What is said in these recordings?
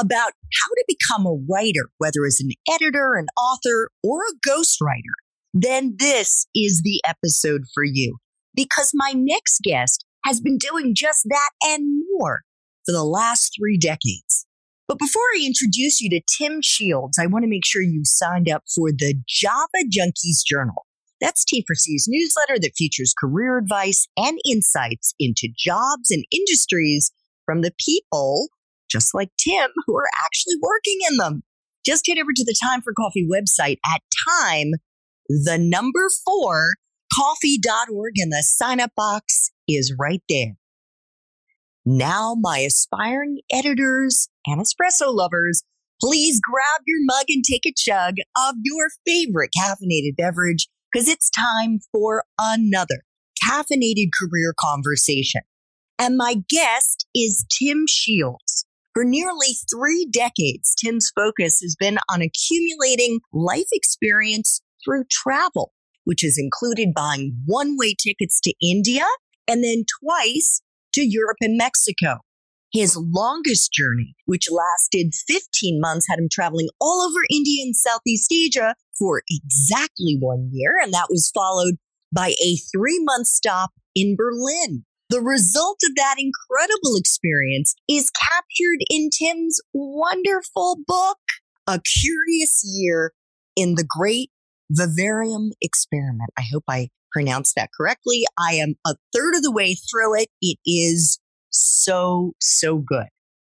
about how to become a writer, whether as an editor, an author, or a ghostwriter, then this is the episode for you. Because my next guest has been doing just that and more for the last three decades. But before I introduce you to Tim Shields, I want to make sure you signed up for the Java Junkies Journal. That's T4C's newsletter that features career advice and insights into jobs and industries from the people, just like Tim, who are actually working in them. Just head over to the Time for Coffee website at time, the number four, coffee.org, and the sign up box is right there. Now, my aspiring editors and espresso lovers, please grab your mug and take a chug of your favorite caffeinated beverage because it's time for another caffeinated career conversation. And my guest is Tim Shields. For nearly three decades, Tim's focus has been on accumulating life experience through travel, which has included buying one way tickets to India and then twice to Europe and Mexico. His longest journey, which lasted 15 months, had him traveling all over India and Southeast Asia for exactly one year. And that was followed by a three month stop in Berlin. The result of that incredible experience is captured in Tim's wonderful book, A Curious Year in the Great Vivarium Experiment. I hope I pronounced that correctly. I am a third of the way through it. It is so, so good.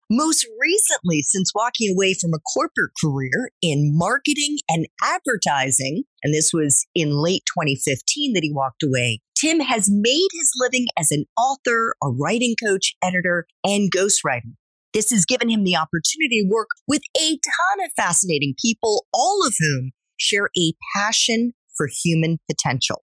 Most recently, since walking away from a corporate career in marketing and advertising, and this was in late 2015 that he walked away, Tim has made his living as an author, a writing coach, editor, and ghostwriter. This has given him the opportunity to work with a ton of fascinating people, all of whom share a passion for human potential.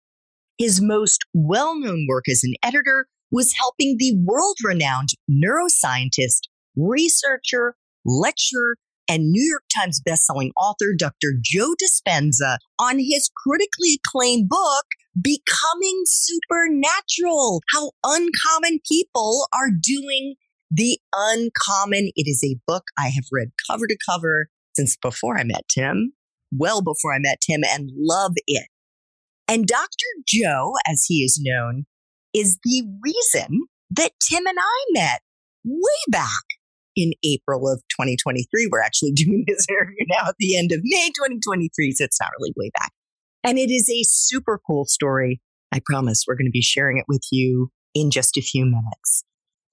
His most well known work as an editor was helping the world renowned neuroscientist, researcher, lecturer, and New York Times bestselling author Dr. Joe Dispenza on his critically acclaimed book, Becoming Supernatural How Uncommon People Are Doing the Uncommon. It is a book I have read cover to cover since before I met Tim, well before I met Tim, and love it. And Dr. Joe, as he is known, is the reason that Tim and I met way back in April of 2023. We're actually doing this interview now at the end of May 2023, so it's not really way back. And it is a super cool story. I promise we're going to be sharing it with you in just a few minutes.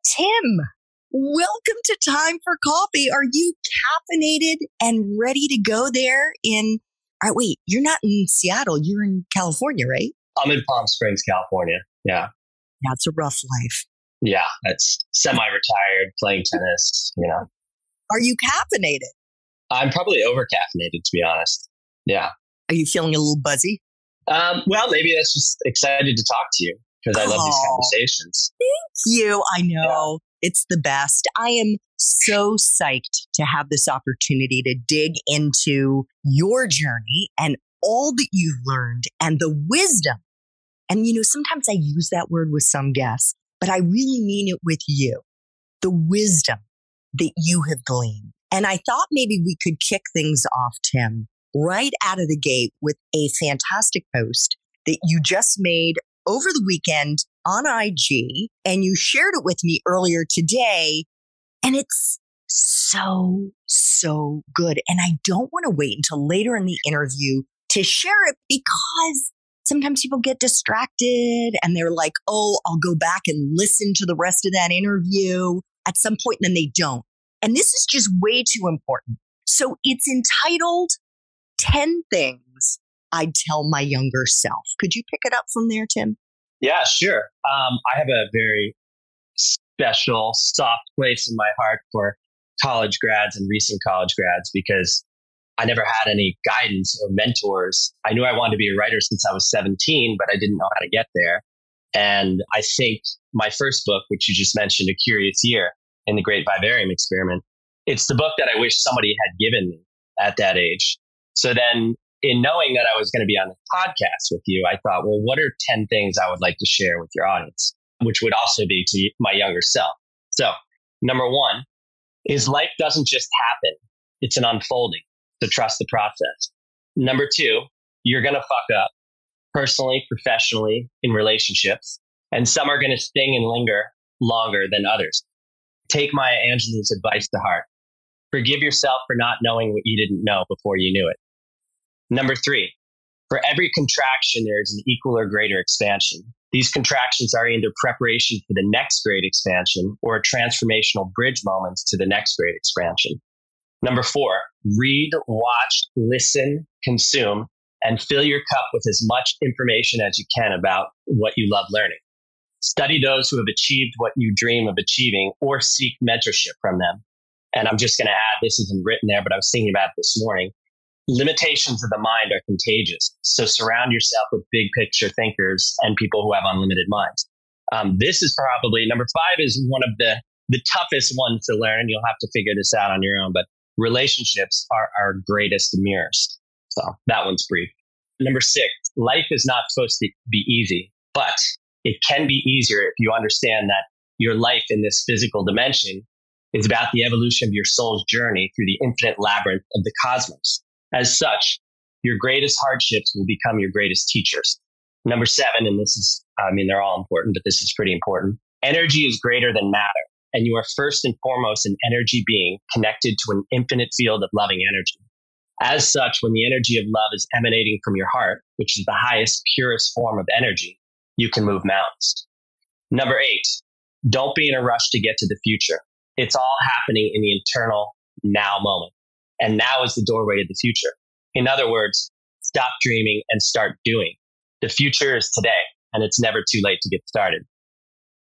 Tim, welcome to Time for Coffee. Are you caffeinated and ready to go there in all right, wait, you're not in Seattle. You're in California, right? I'm in Palm Springs, California. Yeah. Yeah, it's a rough life. Yeah, it's semi-retired, playing tennis. You know. Are you caffeinated? I'm probably over caffeinated, to be honest. Yeah. Are you feeling a little buzzy? Um, well, maybe that's just excited to talk to you because I love these conversations. Thank you. I know. It's the best. I am so psyched to have this opportunity to dig into your journey and all that you've learned and the wisdom. And, you know, sometimes I use that word with some guests, but I really mean it with you. The wisdom that you have gleaned. And I thought maybe we could kick things off, Tim, right out of the gate with a fantastic post that you just made over the weekend on IG and you shared it with me earlier today. And it's so, so good. And I don't want to wait until later in the interview to share it because sometimes people get distracted and they're like, oh, I'll go back and listen to the rest of that interview at some point, and then they don't. And this is just way too important. So it's entitled 10 Things I'd Tell My Younger Self. Could you pick it up from there, Tim? Yeah, sure. Um, I have a very special, soft place in my heart for college grads and recent college grads because I never had any guidance or mentors. I knew I wanted to be a writer since I was 17, but I didn't know how to get there. And I think my first book, which you just mentioned, A Curious Year in the Great Vivarium Experiment, it's the book that I wish somebody had given me at that age. So then, in knowing that I was going to be on the podcast with you, I thought, well, what are 10 things I would like to share with your audience, which would also be to my younger self? So, number one is life doesn't just happen, it's an unfolding So trust the process. Number two, you're going to fuck up personally, professionally, in relationships, and some are going to sting and linger longer than others. Take Maya Angelou's advice to heart. Forgive yourself for not knowing what you didn't know before you knew it. Number three, for every contraction, there is an equal or greater expansion. These contractions are either preparation for the next great expansion or a transformational bridge moment to the next great expansion. Number four, read, watch, listen, consume, and fill your cup with as much information as you can about what you love learning. Study those who have achieved what you dream of achieving or seek mentorship from them. And I'm just going to add this isn't written there, but I was thinking about it this morning. Limitations of the mind are contagious. So surround yourself with big picture thinkers and people who have unlimited minds. Um, this is probably number five is one of the the toughest ones to learn. You'll have to figure this out on your own, but relationships are our greatest mirrors. So that one's brief. Number six, life is not supposed to be easy, but it can be easier if you understand that your life in this physical dimension is about the evolution of your soul's journey through the infinite labyrinth of the cosmos. As such, your greatest hardships will become your greatest teachers. Number seven, and this is, I mean, they're all important, but this is pretty important. Energy is greater than matter and you are first and foremost an energy being connected to an infinite field of loving energy. As such, when the energy of love is emanating from your heart, which is the highest, purest form of energy, you can move mountains. Number eight, don't be in a rush to get to the future. It's all happening in the internal now moment. And now is the doorway to the future. In other words, stop dreaming and start doing. The future is today, and it's never too late to get started.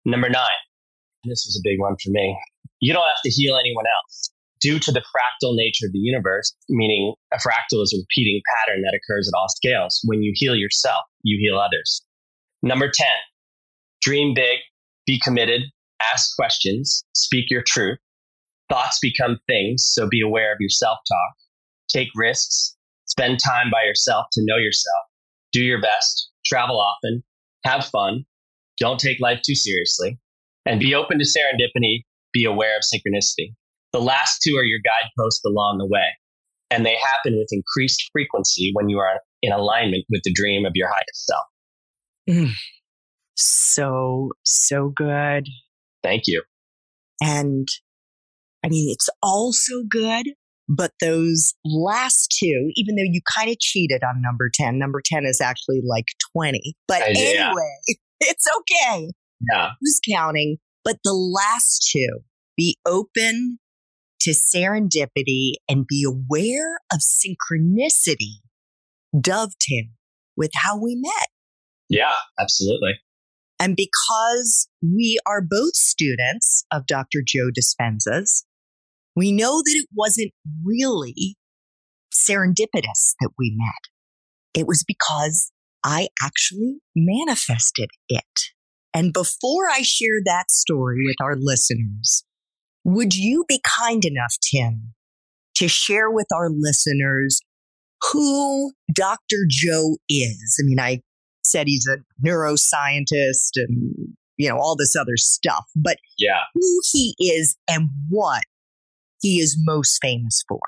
Number nine, this was a big one for me. You don't have to heal anyone else. Due to the fractal nature of the universe, meaning a fractal is a repeating pattern that occurs at all scales. When you heal yourself, you heal others. Number 10, dream big, be committed, ask questions, speak your truth. Thoughts become things, so be aware of your self talk. Take risks, spend time by yourself to know yourself. Do your best, travel often, have fun, don't take life too seriously, and be open to serendipity, be aware of synchronicity. The last two are your guideposts along the way, and they happen with increased frequency when you are in alignment with the dream of your highest self. Mm. So, so good. Thank you. And I mean, it's all so good, but those last two, even though you kind of cheated on number 10, number 10 is actually like 20. But anyway, yeah. it's okay. Yeah. Who's counting? But the last two be open to serendipity and be aware of synchronicity dovetail with how we met. Yeah, absolutely. And because we are both students of Dr. Joe Dispenza's, we know that it wasn't really serendipitous that we met. It was because I actually manifested it. And before I share that story with our listeners, would you be kind enough, Tim, to share with our listeners who Dr. Joe is? I mean, I said he's a neuroscientist and, you know, all this other stuff, but yeah. who he is and what he is most famous for.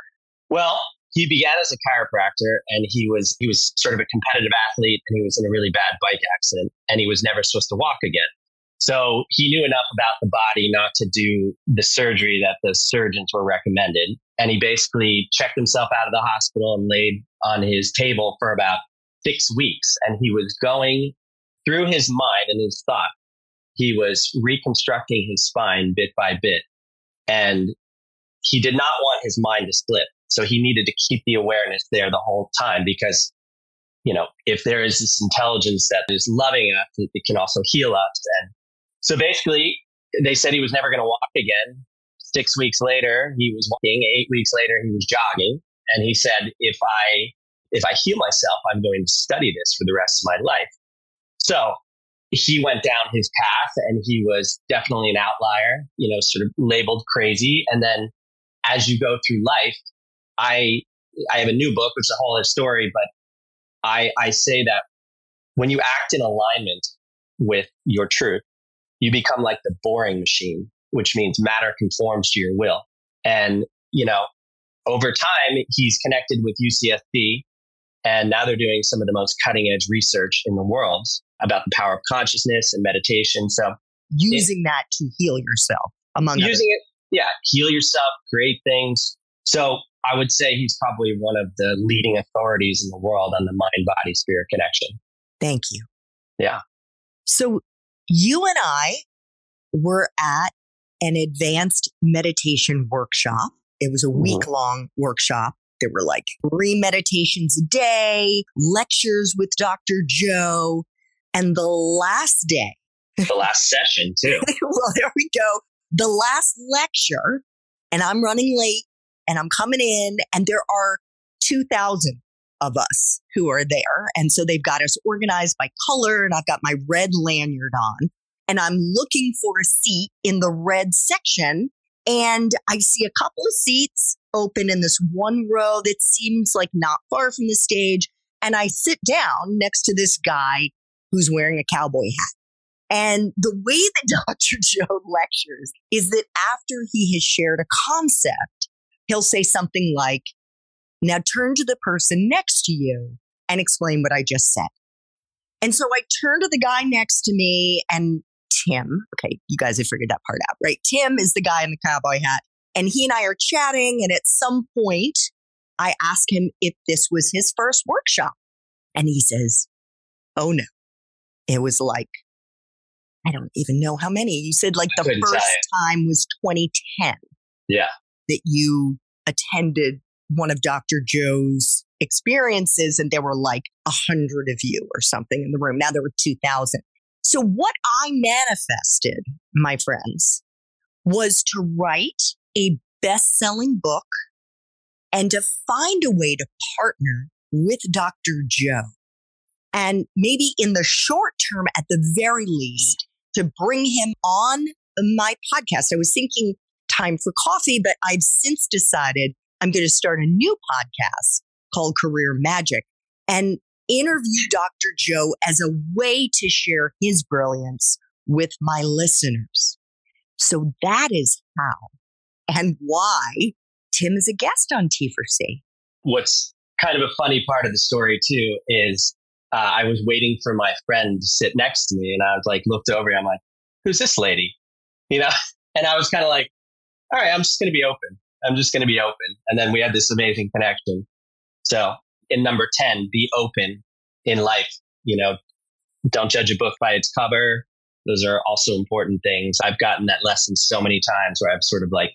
Well, he began as a chiropractor and he was he was sort of a competitive athlete and he was in a really bad bike accident and he was never supposed to walk again So he knew enough about the body not to do the surgery that the surgeons were recommended. And he basically checked himself out of the hospital and laid on his table for about six weeks. And he was going through his mind and his thought. He was reconstructing his spine bit by bit. And he did not want his mind to slip. So he needed to keep the awareness there the whole time because, you know, if there is this intelligence that is loving us, it can also heal us. And so basically, they said he was never going to walk again. Six weeks later, he was walking. Eight weeks later, he was jogging. And he said, if I, if I heal myself, I'm going to study this for the rest of my life. So he went down his path and he was definitely an outlier, you know, sort of labeled crazy. And then as you go through life, I I have a new book, which is a whole other story, but I I say that when you act in alignment with your truth, you become like the boring machine, which means matter conforms to your will. And, you know, over time, he's connected with UCSD, and now they're doing some of the most cutting edge research in the world about the power of consciousness and meditation. So using it, that to heal yourself, among using others. it, yeah, heal yourself, create things. So I would say he's probably one of the leading authorities in the world on the mind body spirit connection. Thank you. Yeah. So you and I were at an advanced meditation workshop. It was a mm-hmm. week long workshop. There were like three meditations a day, lectures with Dr. Joe. And the last day, the last session, too. well, there we go. The last lecture, and I'm running late and I'm coming in, and there are 2,000 of us who are there. And so they've got us organized by color, and I've got my red lanyard on, and I'm looking for a seat in the red section. And I see a couple of seats open in this one row that seems like not far from the stage. And I sit down next to this guy who's wearing a cowboy hat. And the way that Dr. Joe lectures is that after he has shared a concept, he'll say something like, now turn to the person next to you and explain what I just said. And so I turn to the guy next to me and Tim, okay, you guys have figured that part out, right? Tim is the guy in the cowboy hat. And he and I are chatting. And at some point, I ask him if this was his first workshop. And he says, Oh no. It was like, I don't even know how many. You said like the first time was 2010. Yeah. That you attended one of Dr. Joe's experiences and there were like a hundred of you or something in the room. Now there were 2000. So what I manifested, my friends, was to write a best selling book and to find a way to partner with Dr. Joe. And maybe in the short term, at the very least, to bring him on my podcast. I was thinking time for coffee, but I've since decided I'm going to start a new podcast called Career Magic and interview Dr. Joe as a way to share his brilliance with my listeners. So that is how and why Tim is a guest on T4C. What's kind of a funny part of the story too is uh, I was waiting for my friend to sit next to me and I was like, looked over and I'm like, who's this lady? You know? And I was kind of like, all right, I'm just going to be open. I'm just going to be open. And then we had this amazing connection. So in number 10, be open in life. You know, don't judge a book by its cover. Those are also important things. I've gotten that lesson so many times where I've sort of like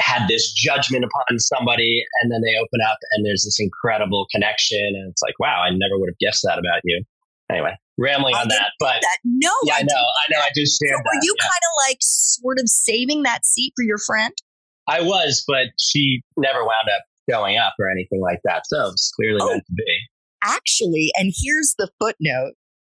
had this judgment upon somebody and then they open up and there's this incredible connection and it's like, wow, I never would have guessed that about you. Anyway, rambling I on that, but that. no, yeah, I, I know, I know, I just shared so. Were you yeah. kind of like sort of saving that seat for your friend? I was, but she never wound up going up or anything like that. So it was clearly oh, meant to be. Actually, and here's the footnote,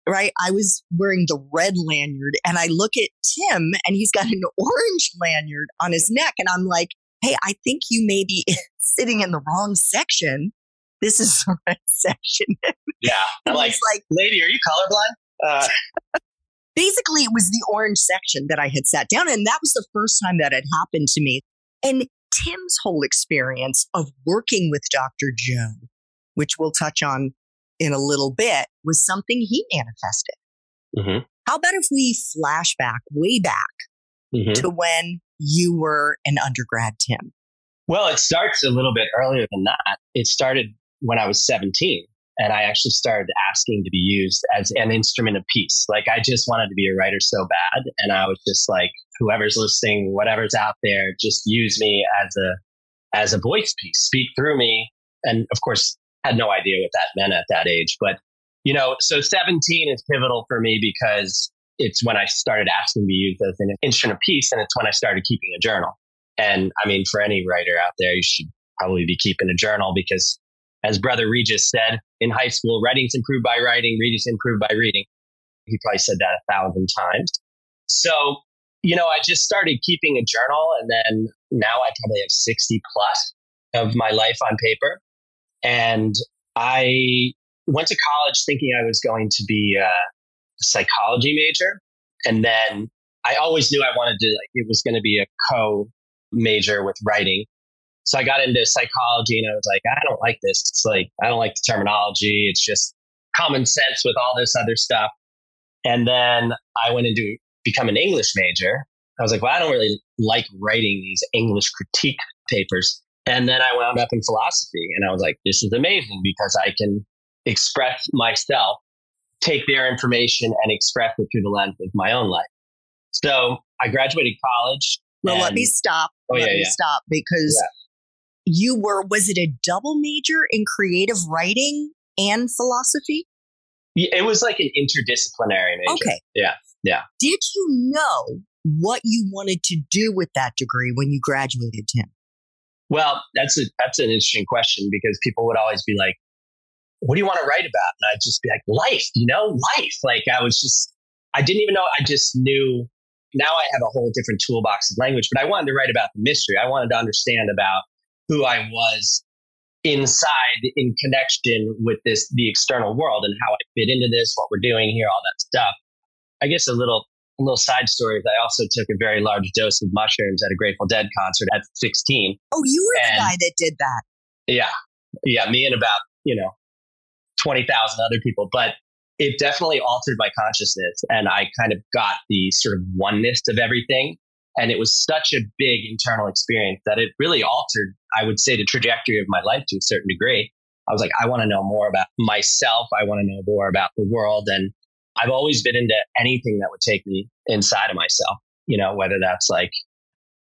right? I was wearing the red lanyard and I look at Tim and he's got an orange lanyard on his neck. And I'm like, hey, I think you may be sitting in the wrong section. This is the red section. Yeah. I'm like, like, lady, are you colorblind? Uh, basically, it was the orange section that I had sat down. And that was the first time that had happened to me. And Tim's whole experience of working with Dr. Joe, which we'll touch on in a little bit, was something he manifested. Mm-hmm. How about if we flash back way back mm-hmm. to when you were an undergrad, Tim? Well, it starts a little bit earlier than that. It started when I was 17 and I actually started asking to be used as an instrument of peace. Like I just wanted to be a writer so bad. And I was just like, whoever's listening, whatever's out there, just use me as a, as a voice piece, speak through me. And of course, had no idea what that meant at that age. But, you know, so 17 is pivotal for me because it's when I started asking to be used as an instrument of peace. And it's when I started keeping a journal. And I mean, for any writer out there, you should probably be keeping a journal because as brother Regis said in high school, writing's improved by writing, reading's improved by reading. He probably said that a thousand times. So, you know, I just started keeping a journal and then now I probably have 60 plus of my life on paper. And I went to college thinking I was going to be a psychology major. And then I always knew I wanted to, like, it was going to be a co major with writing. So I got into psychology and I was like, I don't like this. It's like, I don't like the terminology. It's just common sense with all this other stuff. And then I went into become an English major. I was like, well, I don't really like writing these English critique papers. And then I wound up in philosophy and I was like, this is amazing because I can express myself, take their information and express it through the lens of my own life. So I graduated college. Well, let me stop. Oh, let yeah, me yeah. stop because yeah you were, was it a double major in creative writing and philosophy? It was like an interdisciplinary major. Okay. Yeah. Yeah. Did you know what you wanted to do with that degree when you graduated, Tim? Well, that's a that's an interesting question because people would always be like, "What do you want to write about?" And I'd just be like, "Life, you know, life." Like I was just, I didn't even know. I just knew. Now I have a whole different toolbox of language, but I wanted to write about the mystery. I wanted to understand about who I was inside in connection with this the external world and how I fit into this, what we're doing here, all that stuff. I guess a little a little side story is I also took a very large dose of mushrooms at a Grateful Dead concert at 16. Oh, you were and, the guy that did that. Yeah. Yeah, me and about, you know, 20,000 other people, but it definitely altered my consciousness and I kind of got the sort of oneness of everything and it was such a big internal experience that it really altered, I would say, the trajectory of my life to a certain degree. I was like, I want to know more about myself. I want to know more about the world. And I've always been into anything that would take me inside of myself, you know, whether that's like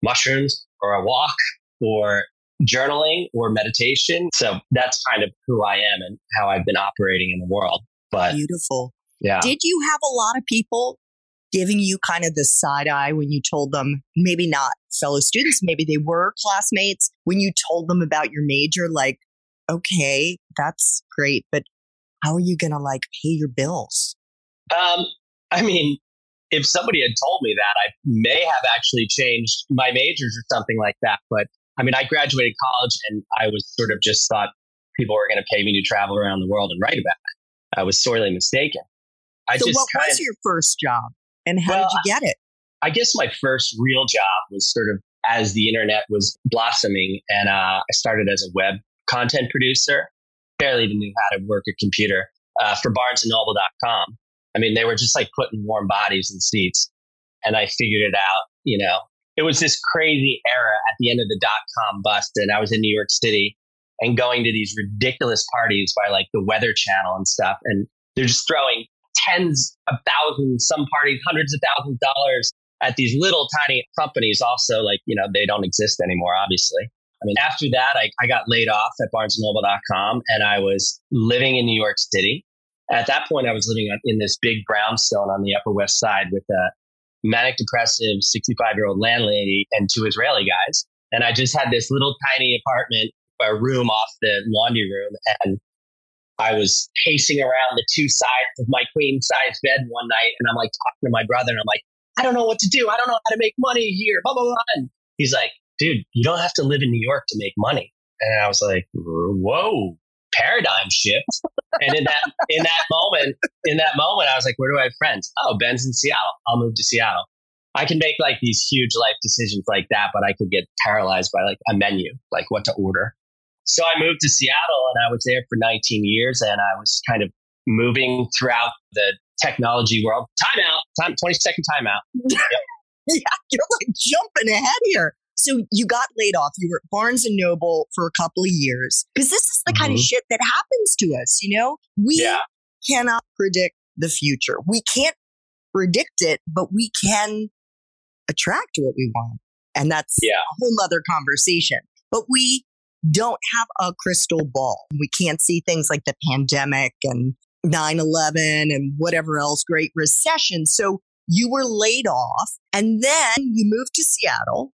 mushrooms or a walk or journaling or meditation. So that's kind of who I am and how I've been operating in the world. But beautiful. Yeah. Did you have a lot of people giving you kind of the side eye when you told them, maybe not fellow students, maybe they were classmates, when you told them about your major, like, okay, that's great, but how are you going to like pay your bills? Um, I mean, if somebody had told me that, I may have actually changed my majors or something like that. But I mean, I graduated college and I was sort of just thought people were going to pay me to travel around the world and write about it. I was sorely mistaken. I so, what was your first job? And how well, did you get it? I guess my first real job was sort of as the internet was blossoming, and uh, I started as a web content producer. Barely even knew how to work a computer uh, for BarnesandNoble.com. I mean, they were just like putting warm bodies in seats, and I figured it out. You know, it was this crazy era at the end of the dot com bust, and I was in New York City and going to these ridiculous parties by like the Weather Channel and stuff, and they're just throwing tens of thousands, some parties, hundreds of thousands of dollars at these little tiny companies. Also, like, you know, they don't exist anymore, obviously. I mean, after that, I, I got laid off at barnesandnoble.com and I was living in New York City. At that point, I was living in this big brownstone on the Upper West Side with a manic depressive 65 year old landlady and two Israeli guys. And I just had this little tiny apartment, a room off the laundry room. And I was pacing around the two sides of my queen size bed one night and I'm like talking to my brother and I'm like, I don't know what to do. I don't know how to make money here. Blah, blah, blah. And he's like, dude, you don't have to live in New York to make money. And I was like, whoa, paradigm shift. and in that, in that moment, in that moment, I was like, where do I have friends? Oh, Ben's in Seattle. I'll move to Seattle. I can make like these huge life decisions like that, but I could get paralyzed by like a menu, like what to order. So I moved to Seattle and I was there for 19 years and I was kind of moving throughout the technology world. Time out, time, 20 second timeout. Yep. yeah, you're like jumping ahead here. So you got laid off. You were at Barnes and Noble for a couple of years because this is the mm-hmm. kind of mm-hmm. shit that happens to us. You know, we yeah. cannot predict the future. We can't predict it, but we can attract what we want. And that's yeah. a whole other conversation. But we don't have a crystal ball. We can't see things like the pandemic and 9 11 and whatever else, Great Recession. So you were laid off and then you moved to Seattle.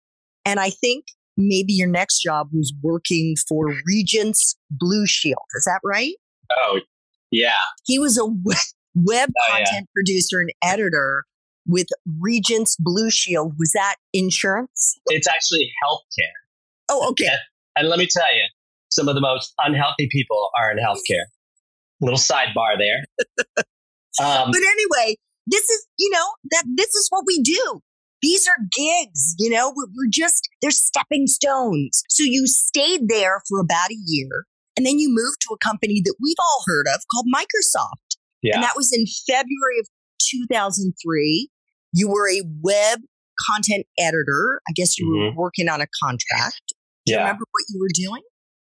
And I think maybe your next job was working for Regence Blue Shield. Is that right? Oh, yeah. He was a web oh, content yeah. producer and editor with Regence Blue Shield. Was that insurance? It's actually healthcare. Oh, okay. And, and let me tell you, some of the most unhealthy people are in healthcare. Little sidebar there. um, but anyway, this is, you know, that this is what we do. These are gigs, you know, we're, we're just, they're stepping stones. So you stayed there for about a year and then you moved to a company that we've all heard of called Microsoft. Yeah. And that was in February of 2003. You were a web content editor. I guess you mm-hmm. were working on a contract. Do yeah. you remember what you were doing?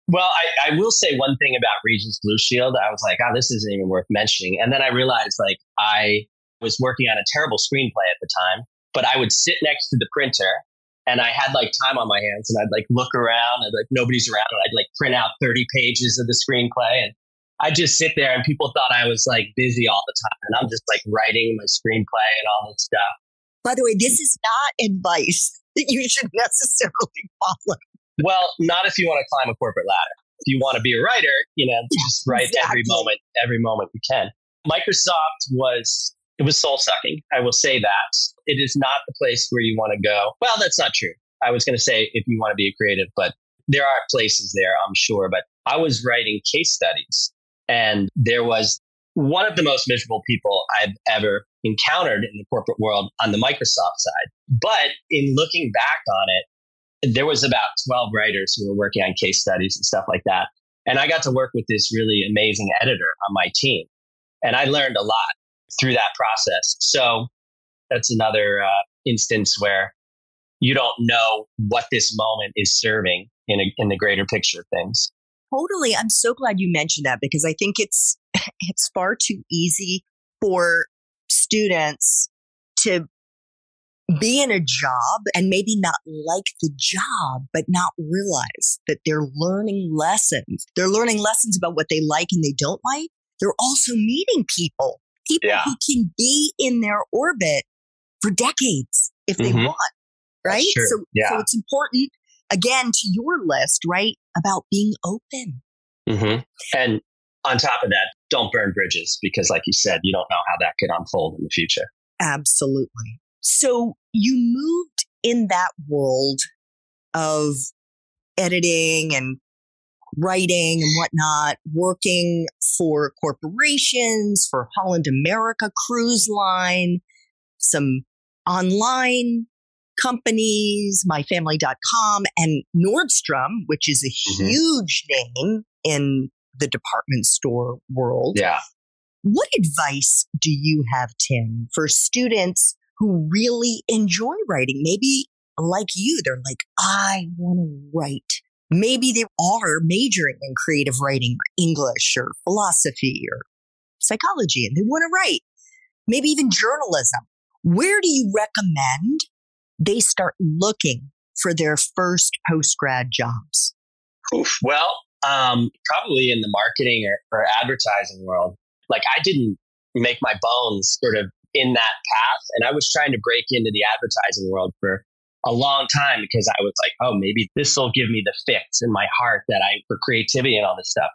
Well, I, I, will say one thing about Regence Blue Shield. I was like, oh, this isn't even worth mentioning. And then I realized like I was working on a terrible screenplay at the time, but I would sit next to the printer and I had like time on my hands and I'd like look around and like nobody's around and I'd like print out 30 pages of the screenplay and I'd just sit there and people thought I was like busy all the time and I'm just like writing my screenplay and all this stuff. By the way, this is not advice that you should necessarily follow. Well, not if you want to climb a corporate ladder. If you want to be a writer, you know, just write exactly. every moment, every moment you can. Microsoft was it was soul sucking. I will say that. It is not the place where you want to go. Well, that's not true. I was going to say if you want to be a creative, but there are places there, I'm sure. But I was writing case studies, and there was one of the most miserable people I've ever encountered in the corporate world on the Microsoft side. But in looking back on it, there was about 12 writers who were working on case studies and stuff like that. And I got to work with this really amazing editor on my team. And I learned a lot through that process. So that's another uh, instance where you don't know what this moment is serving in, a, in the greater picture of things. Totally. I'm so glad you mentioned that because I think it's, it's far too easy for students to be in a job and maybe not like the job, but not realize that they're learning lessons. They're learning lessons about what they like and they don't like. They're also meeting people, people yeah. who can be in their orbit for decades if they mm-hmm. want. Right. So, yeah. so it's important again to your list, right? About being open. Mm-hmm. And on top of that, don't burn bridges because, like you said, you don't know how that could unfold in the future. Absolutely. So you moved in that world of editing and writing and whatnot, working for corporations, for Holland America Cruise Line, some online companies, myfamily.com, and Nordstrom, which is a mm-hmm. huge name in the department store world. Yeah. What advice do you have, Tim, for students who really enjoy writing. Maybe like you, they're like, I want to write. Maybe they are majoring in creative writing or English or philosophy or psychology and they want to write. Maybe even journalism. Where do you recommend they start looking for their first post grad jobs? Oof. Well, um, probably in the marketing or, or advertising world. Like I didn't make my bones sort of in that path. And I was trying to break into the advertising world for a long time because I was like, oh, maybe this will give me the fix in my heart that I for creativity and all this stuff.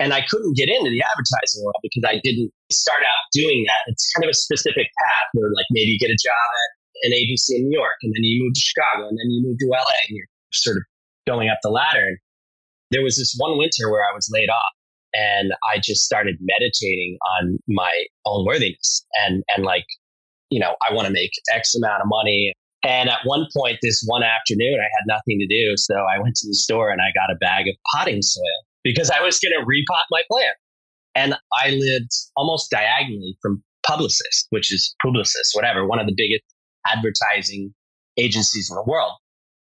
And I couldn't get into the advertising world because I didn't start out doing that. It's kind of a specific path where like maybe you get a job at an agency in New York and then you move to Chicago and then you move to LA and you're sort of going up the ladder. And there was this one winter where I was laid off and I just started meditating on my own worthiness and and like you know I want to make X amount of money. And at one point, this one afternoon, I had nothing to do, so I went to the store and I got a bag of potting soil because I was going to repot my plant. And I lived almost diagonally from Publicis, which is Publicis, whatever, one of the biggest advertising agencies in the world.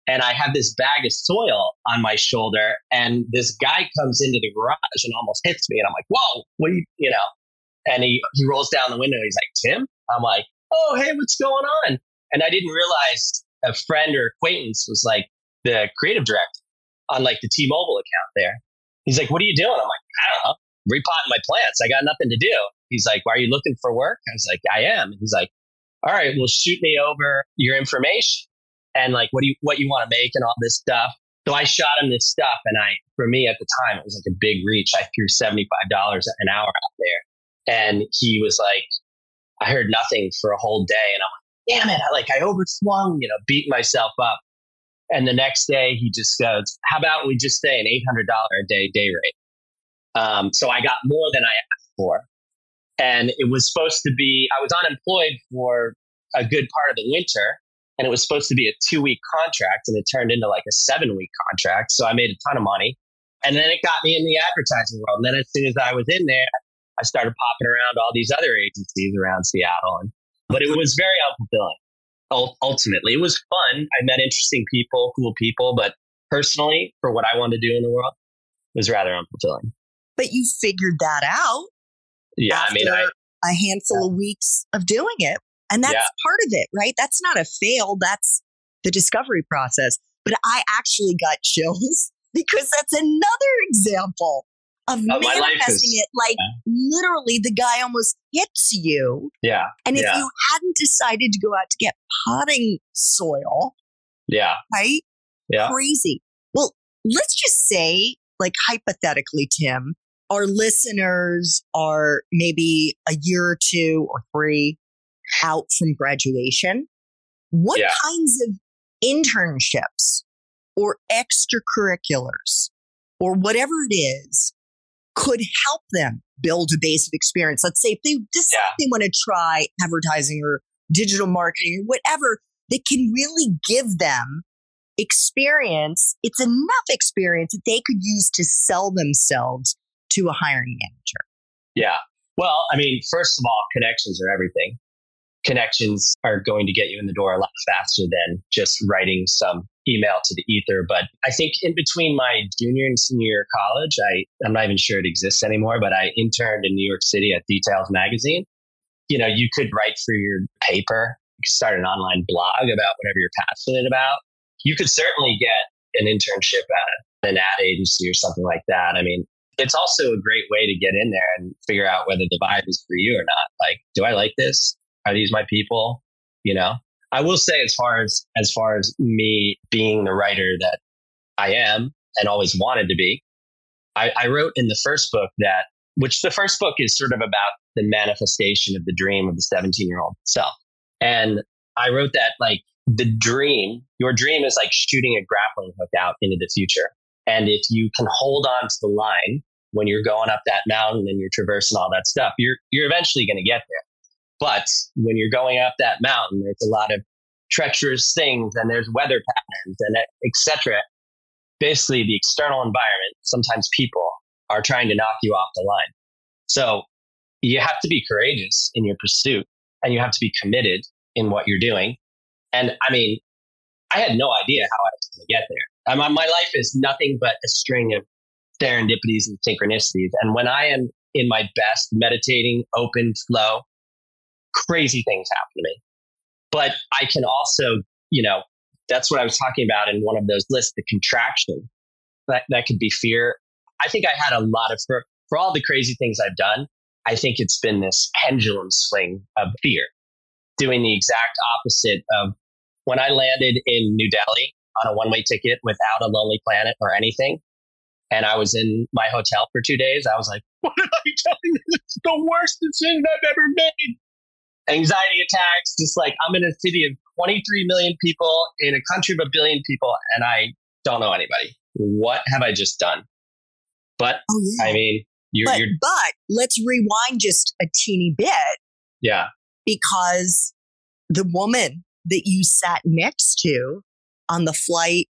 And I have this bag of soil on my shoulder, and this guy comes into the garage and almost hits me. And I'm like, whoa, what you, you know? And he, he rolls down the window. He's like, Tim? I'm like, oh, hey, what's going on? And I didn't realize a friend or acquaintance was like the creative director on like the T-Mobile account there. He's like, what are you doing? I'm like, I don't know, repotting my plants. I got nothing to do. He's like, why are you looking for work? I was like, I am. He's like, all right, well, shoot me over your information and like what do you what you want to make and all this stuff. So I shot him this stuff, and I for me at the time it was like a big reach. I threw seventy five dollars an hour out there, and he was like, I heard nothing for a whole day, and I'm like, damn it, I like I overswung, you know, beat myself up. And the next day he just goes, how about we just say an eight hundred dollar a day day rate? Um, so I got more than I asked for, and it was supposed to be I was unemployed for a good part of the winter and it was supposed to be a two week contract and it turned into like a seven week contract. So I made a ton of money. And then it got me in the advertising world. And then as soon as I was in there, I started popping around all these other agencies around Seattle. And, but it was very unfulfilling. Ultimately, it was fun. I met interesting people, cool people, but personally, for what I wanted to do in the world, it was rather unfulfilling. But you figured that out. Yeah, I mean, I, a handful yeah. of weeks of doing it. And that's yeah. part of it, right? That's not a fail. That's the discovery process. But I actually got chills because that's another example of oh, manifesting is, it. Like yeah. literally, the guy almost hits you. Yeah. And if yeah. you hadn't decided to go out to get potting soil, yeah. Right? Yeah. Crazy. Well, let's just say, like hypothetically, Tim, our listeners are maybe a year or two or three out from graduation, what yeah. kinds of internships or extracurriculars or whatever it is could help them build a base of experience? Let's say if they decide yeah. they want to try advertising or digital marketing or whatever that can really give them experience. It's enough experience that they could use to sell themselves to a hiring manager. Yeah. Well, I mean, first of all, connections are everything connections are going to get you in the door a lot faster than just writing some email to the ether. But I think in between my junior and senior year of college, I, I'm not even sure it exists anymore, but I interned in New York City at Details Magazine. You know, you could write for your paper, you could start an online blog about whatever you're passionate about. You could certainly get an internship at an ad agency or something like that. I mean, it's also a great way to get in there and figure out whether the vibe is for you or not. Like, do I like this? Are these my people? You know, I will say as far as as far as me being the writer that I am and always wanted to be, I, I wrote in the first book that which the first book is sort of about the manifestation of the dream of the 17 year old self. And I wrote that like the dream, your dream is like shooting a grappling hook out into the future. And if you can hold on to the line when you're going up that mountain and you're traversing all that stuff, you're you're eventually going to get there. But when you're going up that mountain, there's a lot of treacherous things and there's weather patterns and etc. Basically, the external environment, sometimes people are trying to knock you off the line. So you have to be courageous in your pursuit and you have to be committed in what you're doing. And I mean, I had no idea how I was going to get there. my life is nothing but a string of serendipities and synchronicities. And when I am in my best, meditating, open flow, crazy things happen to me. But I can also, you know, that's what I was talking about in one of those lists, the contraction. That, that could be fear. I think I had a lot of, for, for all the crazy things I've done, I think it's been this pendulum swing of fear, doing the exact opposite of when I landed in New Delhi on a one way ticket without a Lonely Planet or anything. And I was in my hotel for two days. I was like, what am I telling you? This is the worst decision I've ever made anxiety attacks, just like I'm in a city of 23 million people in a country of a billion people and I don't know anybody. What have I just done? But oh, yeah. I mean, you're, but, you're, but let's rewind just a teeny bit. Yeah. Because the woman that you sat next to on the flight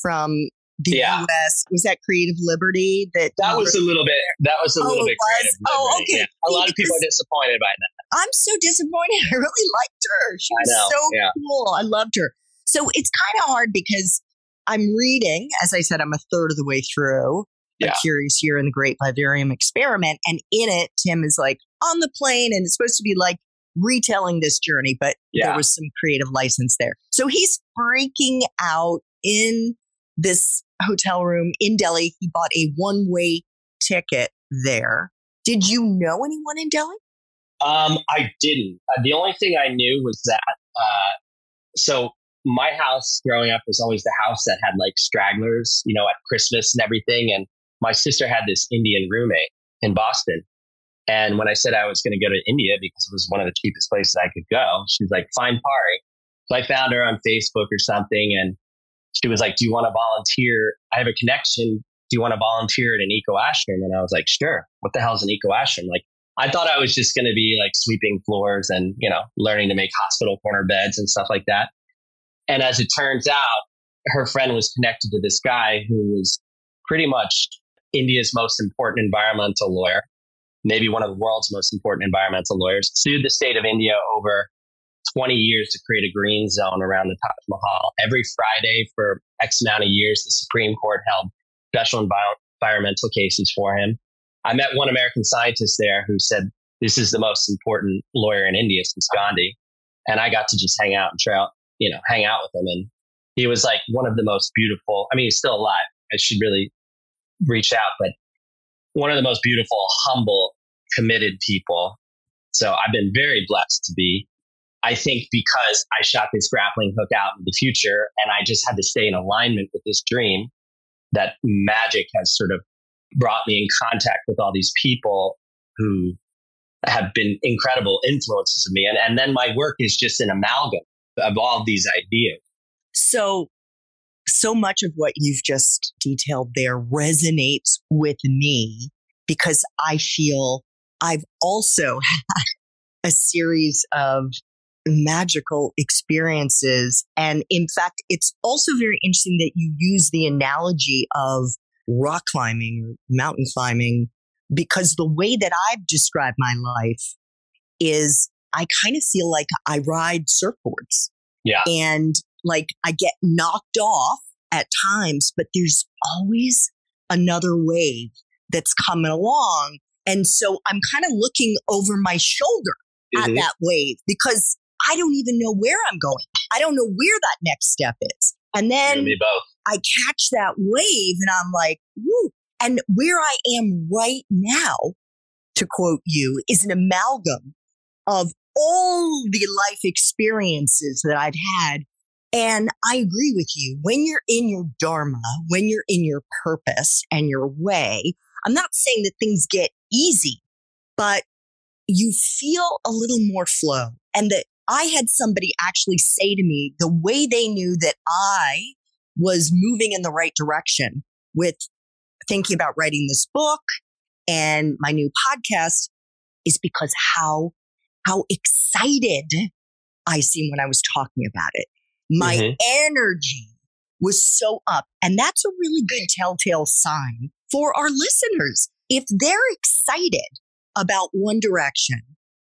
from the yeah. U.S. was that Creative Liberty that that was a little bit that was a oh, little bit creative. Oh, Liberty. Oh, okay. Yeah. A lot of people are disappointed by that. I'm so disappointed. I really liked her. She was so yeah. cool. I loved her. So it's kind of hard because I'm reading, as I said, I'm a third of the way through yeah. A Curious Year in the Great Vivarium Experiment. And in it, Tim is like on the plane and it's supposed to be like retelling this journey, but yeah. there was some creative license there. So he's freaking out in this hotel room in Delhi. He bought a one way ticket there. Did you know anyone in Delhi? Um, I didn't. Uh, the only thing I knew was that, uh, so my house growing up was always the house that had like stragglers, you know, at Christmas and everything. And my sister had this Indian roommate in Boston. And when I said I was going to go to India because it was one of the cheapest places I could go, she's like, fine, Pari. So I found her on Facebook or something. And she was like, do you want to volunteer? I have a connection. Do you want to volunteer at an eco ashram? And I was like, sure. What the hell is an eco ashram? Like, I thought I was just going to be like sweeping floors and, you know, learning to make hospital corner beds and stuff like that. And as it turns out, her friend was connected to this guy who was pretty much India's most important environmental lawyer, maybe one of the world's most important environmental lawyers, sued the state of India over 20 years to create a green zone around the Taj Mahal. Every Friday for X amount of years, the Supreme Court held special envi- environmental cases for him. I met one American scientist there who said, This is the most important lawyer in India since Gandhi. And I got to just hang out and try out, you know, hang out with him. And he was like one of the most beautiful. I mean, he's still alive. I should really reach out, but one of the most beautiful, humble, committed people. So I've been very blessed to be. I think because I shot this grappling hook out in the future and I just had to stay in alignment with this dream, that magic has sort of brought me in contact with all these people who have been incredible influences of me. And, and then my work is just an amalgam of all these ideas. So so much of what you've just detailed there resonates with me because I feel I've also had a series of magical experiences. And in fact, it's also very interesting that you use the analogy of rock climbing or mountain climbing because the way that I've described my life is I kind of feel like I ride surfboards. Yeah. And like I get knocked off at times, but there's always another wave that's coming along. And so I'm kind of looking over my shoulder mm-hmm. at that wave because I don't even know where I'm going. I don't know where that next step is. And then I catch that wave and I'm like, woo. And where I am right now, to quote you, is an amalgam of all the life experiences that I've had and I agree with you. When you're in your dharma, when you're in your purpose and your way, I'm not saying that things get easy, but you feel a little more flow. And that I had somebody actually say to me the way they knew that I was moving in the right direction with thinking about writing this book and my new podcast is because how how excited I seem when I was talking about it. My mm-hmm. energy was so up. And that's a really good telltale sign for our listeners. If they're excited about one direction,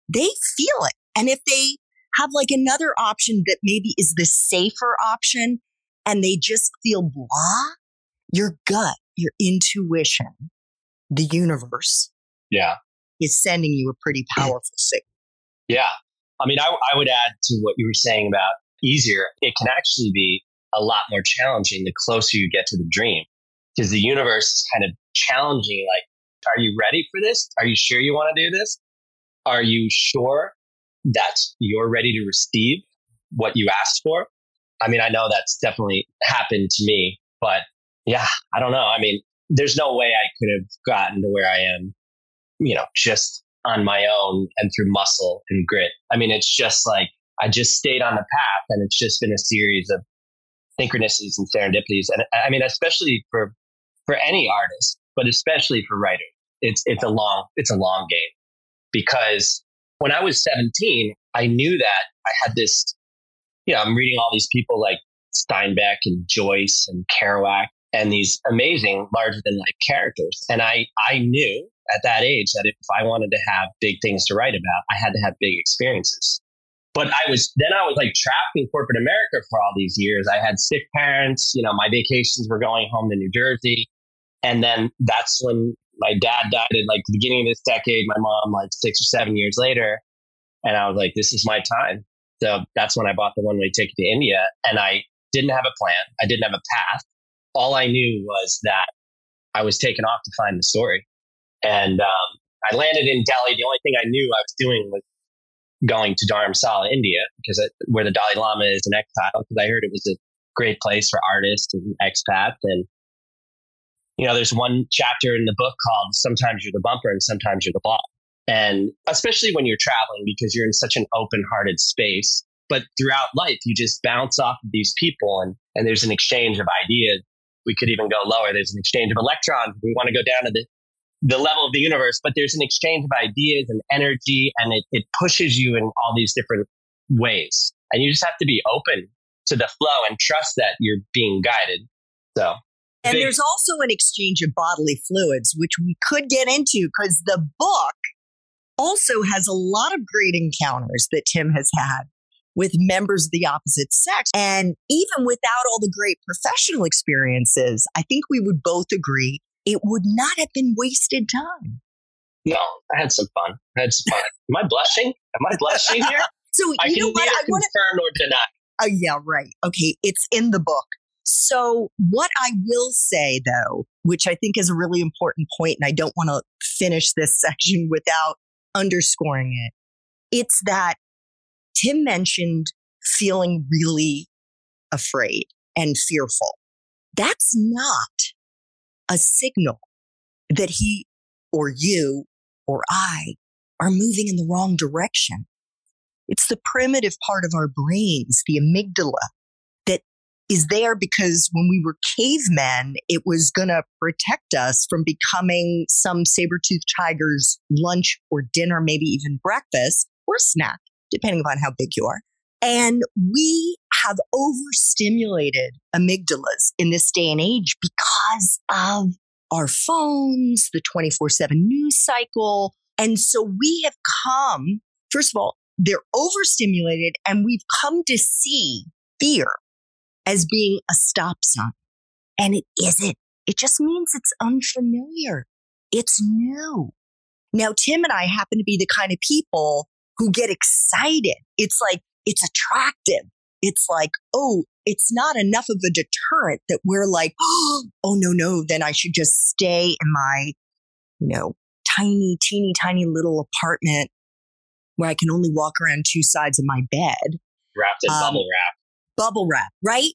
they feel it. And if they have like another option that maybe is the safer option and they just feel blah, your gut, your intuition, the universe. Yeah. Is sending you a pretty powerful signal. Yeah. I mean, I, I would add to what you were saying about easier, it can actually be a lot more challenging the closer you get to the dream because the universe is kind of challenging like are you ready for this are you sure you want to do this are you sure that you're ready to receive what you asked for. I mean i know that's definitely happened to me but yeah i don't know. I mean there's no way i could have gotten to where i am you know just on my own and through muscle and grit. I mean it's just like I just stayed on the path and it's just been a series of synchronicities and serendipities. And I mean, especially for, for any artist, but especially for writers, it's, it's a long, it's a long game because when I was 17, I knew that I had this, you know, I'm reading all these people like Steinbeck and Joyce and Kerouac and these amazing larger than life characters. And I, I knew at that age that if I wanted to have big things to write about, I had to have big experiences. But I was then I was like trapped in corporate America for all these years. I had sick parents, you know, my vacations were going home to New Jersey. And then that's when my dad died at like the beginning of this decade, my mom like six or seven years later. And I was like, this is my time. So that's when I bought the one way ticket to India. And I didn't have a plan. I didn't have a path. All I knew was that I was taken off to find the story. And um, I landed in Delhi. The only thing I knew I was doing was going to Dharamsala, India, because where the Dalai Lama is an exile, because I heard it was a great place for artists and expats. And, you know, there's one chapter in the book called Sometimes You're the Bumper and Sometimes You're the Ball. And especially when you're traveling, because you're in such an open hearted space. But throughout life, you just bounce off of these people and, and there's an exchange of ideas. We could even go lower. There's an exchange of electrons. We want to go down to the the level of the universe, but there's an exchange of ideas and energy and it, it pushes you in all these different ways. And you just have to be open to the flow and trust that you're being guided. So, and big- there's also an exchange of bodily fluids, which we could get into because the book also has a lot of great encounters that Tim has had with members of the opposite sex. And even without all the great professional experiences, I think we would both agree it would not have been wasted time. No, I had some fun. I had some fun. Am I blushing? Am I blushing here? so I you know what? I want to confirm nor deny. Oh yeah, right. Okay, it's in the book. So what I will say though, which I think is a really important point, and I don't want to finish this section without underscoring it, it's that Tim mentioned feeling really afraid and fearful. That's not a signal that he or you or I are moving in the wrong direction. It's the primitive part of our brains, the amygdala, is there because when we were cavemen, it was going to protect us from becoming some saber-toothed tiger's lunch or dinner, maybe even breakfast or snack, depending upon how big you are. And we have overstimulated amygdalas in this day and age because of our phones, the 24 7 news cycle. And so we have come, first of all, they're overstimulated and we've come to see fear as being a stop sign. And it isn't. It just means it's unfamiliar. It's new. Now, Tim and I happen to be the kind of people who get excited. It's like, it's attractive. It's like, oh, it's not enough of a deterrent that we're like, oh, no, no, then I should just stay in my, you know, tiny, teeny, tiny little apartment where I can only walk around two sides of my bed. Wrapped in um, bubble wrap. Bubble wrap, right?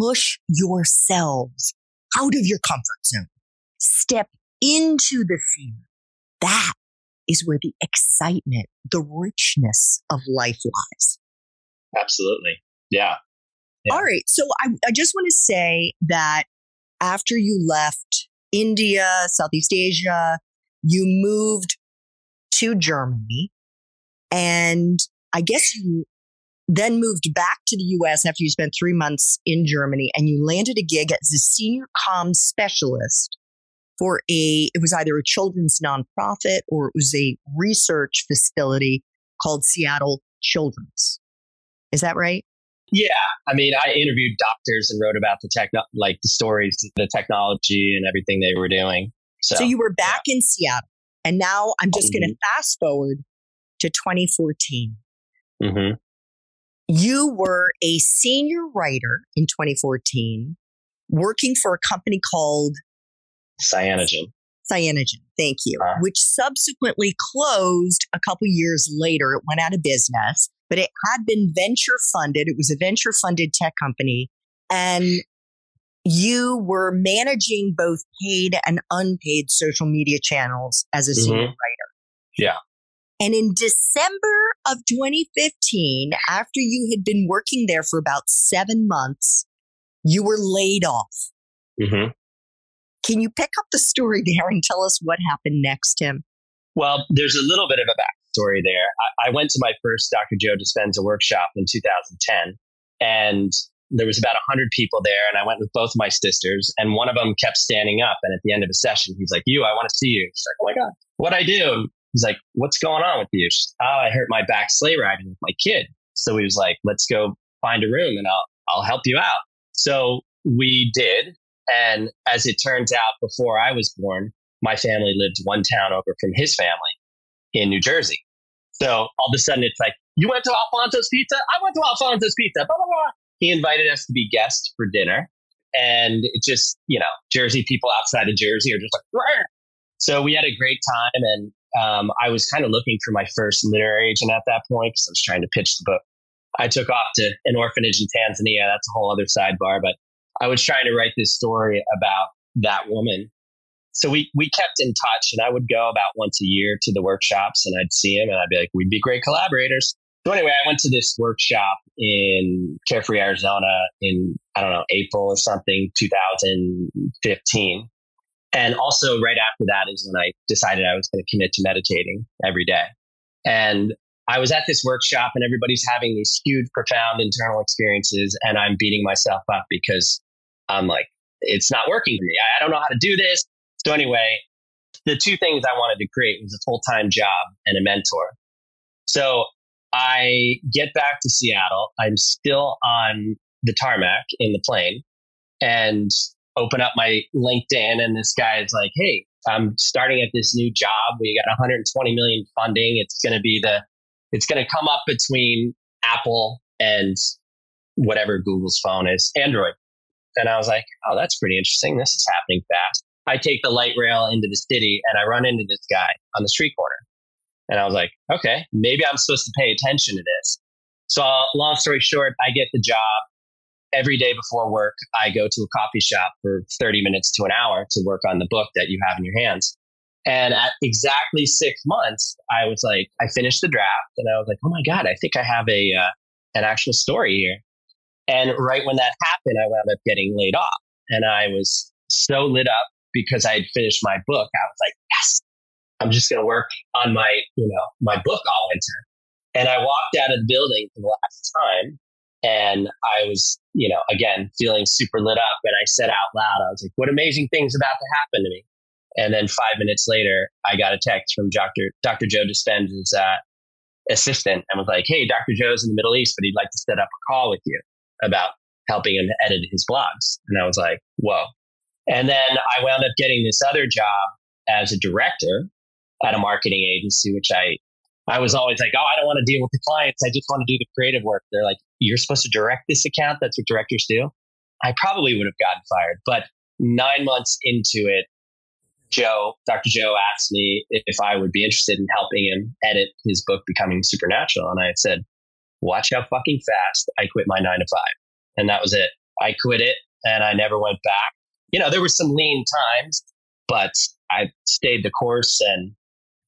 Push yourselves out of your comfort zone. Step into the fear. That is where the excitement, the richness of life lies. Absolutely. Yeah. yeah. All right. So I, I just want to say that after you left India, Southeast Asia, you moved to Germany. And I guess you then moved back to the US after you spent three months in Germany and you landed a gig as a senior comms specialist for a, it was either a children's nonprofit or it was a research facility called Seattle Children's. Is that right? Yeah, I mean, I interviewed doctors and wrote about the tech, like the stories, the technology, and everything they were doing. So, so you were back yeah. in Seattle, and now I'm just mm-hmm. going to fast forward to 2014. Mm-hmm. You were a senior writer in 2014, working for a company called Cyanogen. Cyanogen, thank you, uh, which subsequently closed a couple years later. It went out of business but it had been venture funded. It was a venture funded tech company. And you were managing both paid and unpaid social media channels as a mm-hmm. senior writer. Yeah. And in December of 2015, after you had been working there for about seven months, you were laid off. Mm-hmm. Can you pick up the story there and tell us what happened next, Tim? Well, there's a little bit of a backstory there. I, I went to my first Dr. Joe Dispenza workshop in 2010, and there was about 100 people there, and I went with both my sisters, and one of them kept standing up. And at the end of a session, he's like, You, I want to see you. She's like, Oh my God, what I do? He's like, What's going on with you? She's, oh, I hurt my back sleigh riding with my kid. So he was like, Let's go find a room and I'll, I'll help you out. So we did. And as it turns out, before I was born, my family lived one town over from his family in New Jersey. So all of a sudden it's like, you went to Alfonso's Pizza? I went to Alfonso's Pizza. Blah, blah, blah. He invited us to be guests for dinner. And it just, you know, Jersey people outside of Jersey are just like, so we had a great time. And um, I was kind of looking for my first literary agent at that point because I was trying to pitch the book. I took off to an orphanage in Tanzania. That's a whole other sidebar, but I was trying to write this story about that woman. So we, we kept in touch and I would go about once a year to the workshops and I'd see him and I'd be like, we'd be great collaborators. So anyway, I went to this workshop in Carefree, Arizona in, I don't know, April or something, 2015. And also right after that is when I decided I was going to commit to meditating every day. And I was at this workshop and everybody's having these huge, profound internal experiences. And I'm beating myself up because I'm like, it's not working for me. I don't know how to do this. So anyway, the two things I wanted to create was a full time job and a mentor. So I get back to Seattle. I'm still on the tarmac in the plane and open up my LinkedIn. And this guy is like, Hey, I'm starting at this new job. We got 120 million funding. It's going to be the, it's going to come up between Apple and whatever Google's phone is, Android. And I was like, Oh, that's pretty interesting. This is happening fast. I take the light rail into the city and I run into this guy on the street corner. And I was like, okay, maybe I'm supposed to pay attention to this. So, long story short, I get the job. Every day before work, I go to a coffee shop for 30 minutes to an hour to work on the book that you have in your hands. And at exactly six months, I was like, I finished the draft and I was like, oh my God, I think I have a, uh, an actual story here. And right when that happened, I wound up getting laid off. And I was so lit up because I had finished my book. I was like, yes, I'm just going to work on my, you know, my book all winter. And I walked out of the building for the last time and I was, you know, again, feeling super lit up. And I said out loud, I was like, what amazing things about to happen to me. And then five minutes later, I got a text from Dr. Dr. Joe Dispenza's uh, assistant and was like, hey, Dr. Joe's in the Middle East, but he'd like to set up a call with you about helping him edit his blogs. And I was like, whoa. And then I wound up getting this other job as a director at a marketing agency, which I I was always like, oh, I don't want to deal with the clients. I just want to do the creative work. They're like, you're supposed to direct this account. That's what directors do. I probably would have gotten fired. But nine months into it, Joe, Dr. Joe asked me if I would be interested in helping him edit his book, Becoming Supernatural. And I said, watch how fucking fast I quit my nine to five. And that was it. I quit it and I never went back. You know, there were some lean times, but I stayed the course and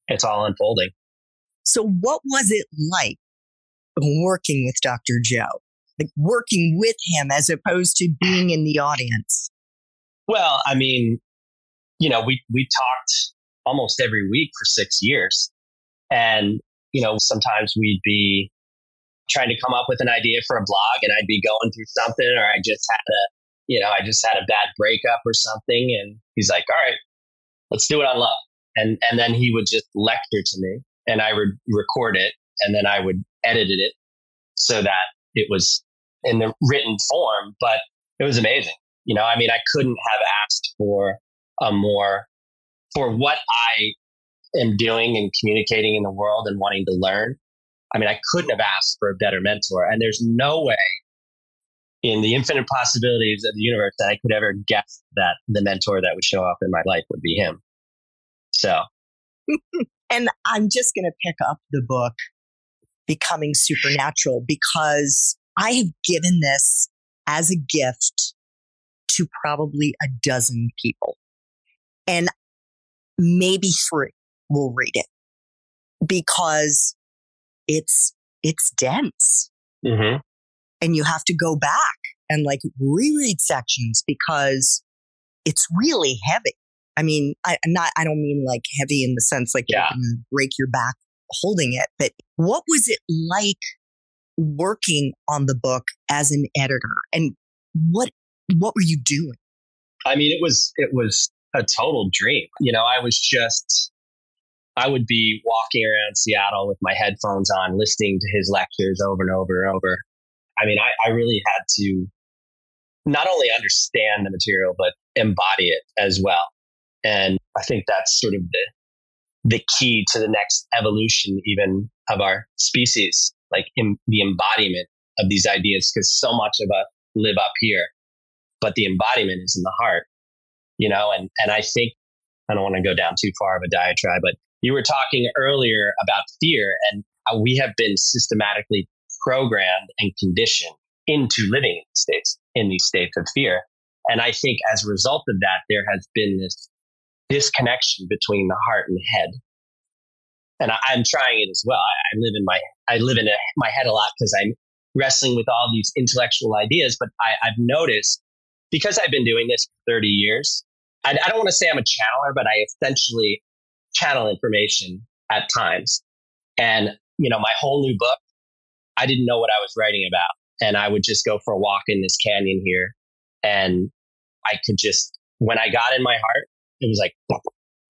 it's all unfolding. So, what was it like working with Dr. Joe? Like working with him as opposed to being in the audience? Well, I mean, you know, we, we talked almost every week for six years. And, you know, sometimes we'd be trying to come up with an idea for a blog and I'd be going through something or I just had a, you know, I just had a bad breakup or something. And he's like, all right, let's do it on love and and then he would just lecture to me and i would record it and then i would edit it so that it was in the written form but it was amazing. You know i mean i couldn't have asked for a more for what i am doing and communicating in the world and wanting to learn. I mean i couldn't have asked for a better mentor and there's no way in the infinite possibilities of the universe that i could ever guess that the mentor that would show up in my life would be him. So, and I'm just going to pick up the book, Becoming Supernatural, because I have given this as a gift to probably a dozen people. And maybe three will read it because it's, it's dense. Mm-hmm. And you have to go back and like reread sections because it's really heavy. I mean, I, not, I don't mean like heavy in the sense like yeah. you can break your back holding it, but what was it like working on the book as an editor and what what were you doing? I mean, it was it was a total dream. You know, I was just I would be walking around Seattle with my headphones on, listening to his lectures over and over and over. I mean, I, I really had to not only understand the material, but embody it as well. And I think that's sort of the the key to the next evolution, even of our species, like in the embodiment of these ideas, because so much of us live up here, but the embodiment is in the heart, you know. And and I think I don't want to go down too far of a diatribe, but you were talking earlier about fear, and we have been systematically programmed and conditioned into living in states, in these states of fear. And I think as a result of that, there has been this disconnection between the heart and head. And I, am trying it as well. I, I, live in my, I live in a, my head a lot because I'm wrestling with all these intellectual ideas. But I, I've noticed because I've been doing this for 30 years, I, I don't want to say I'm a channeler, but I essentially channel information at times. And, you know, my whole new book, I didn't know what I was writing about. And I would just go for a walk in this canyon here. And I could just, when I got in my heart, it was like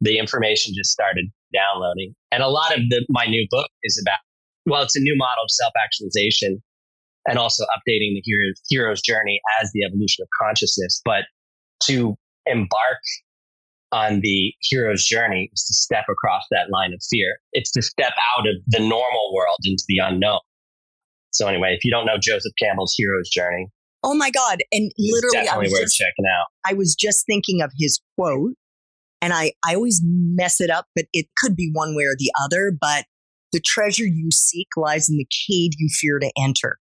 the information just started downloading. And a lot of the, my new book is about, well, it's a new model of self actualization and also updating the hero, hero's journey as the evolution of consciousness. But to embark on the hero's journey is to step across that line of fear. It's to step out of the normal world into the unknown. So anyway, if you don't know Joseph Campbell's hero's journey, oh my god, and literally, definitely worth just, checking out. I was just thinking of his quote, and I I always mess it up, but it could be one way or the other. But the treasure you seek lies in the cave you fear to enter.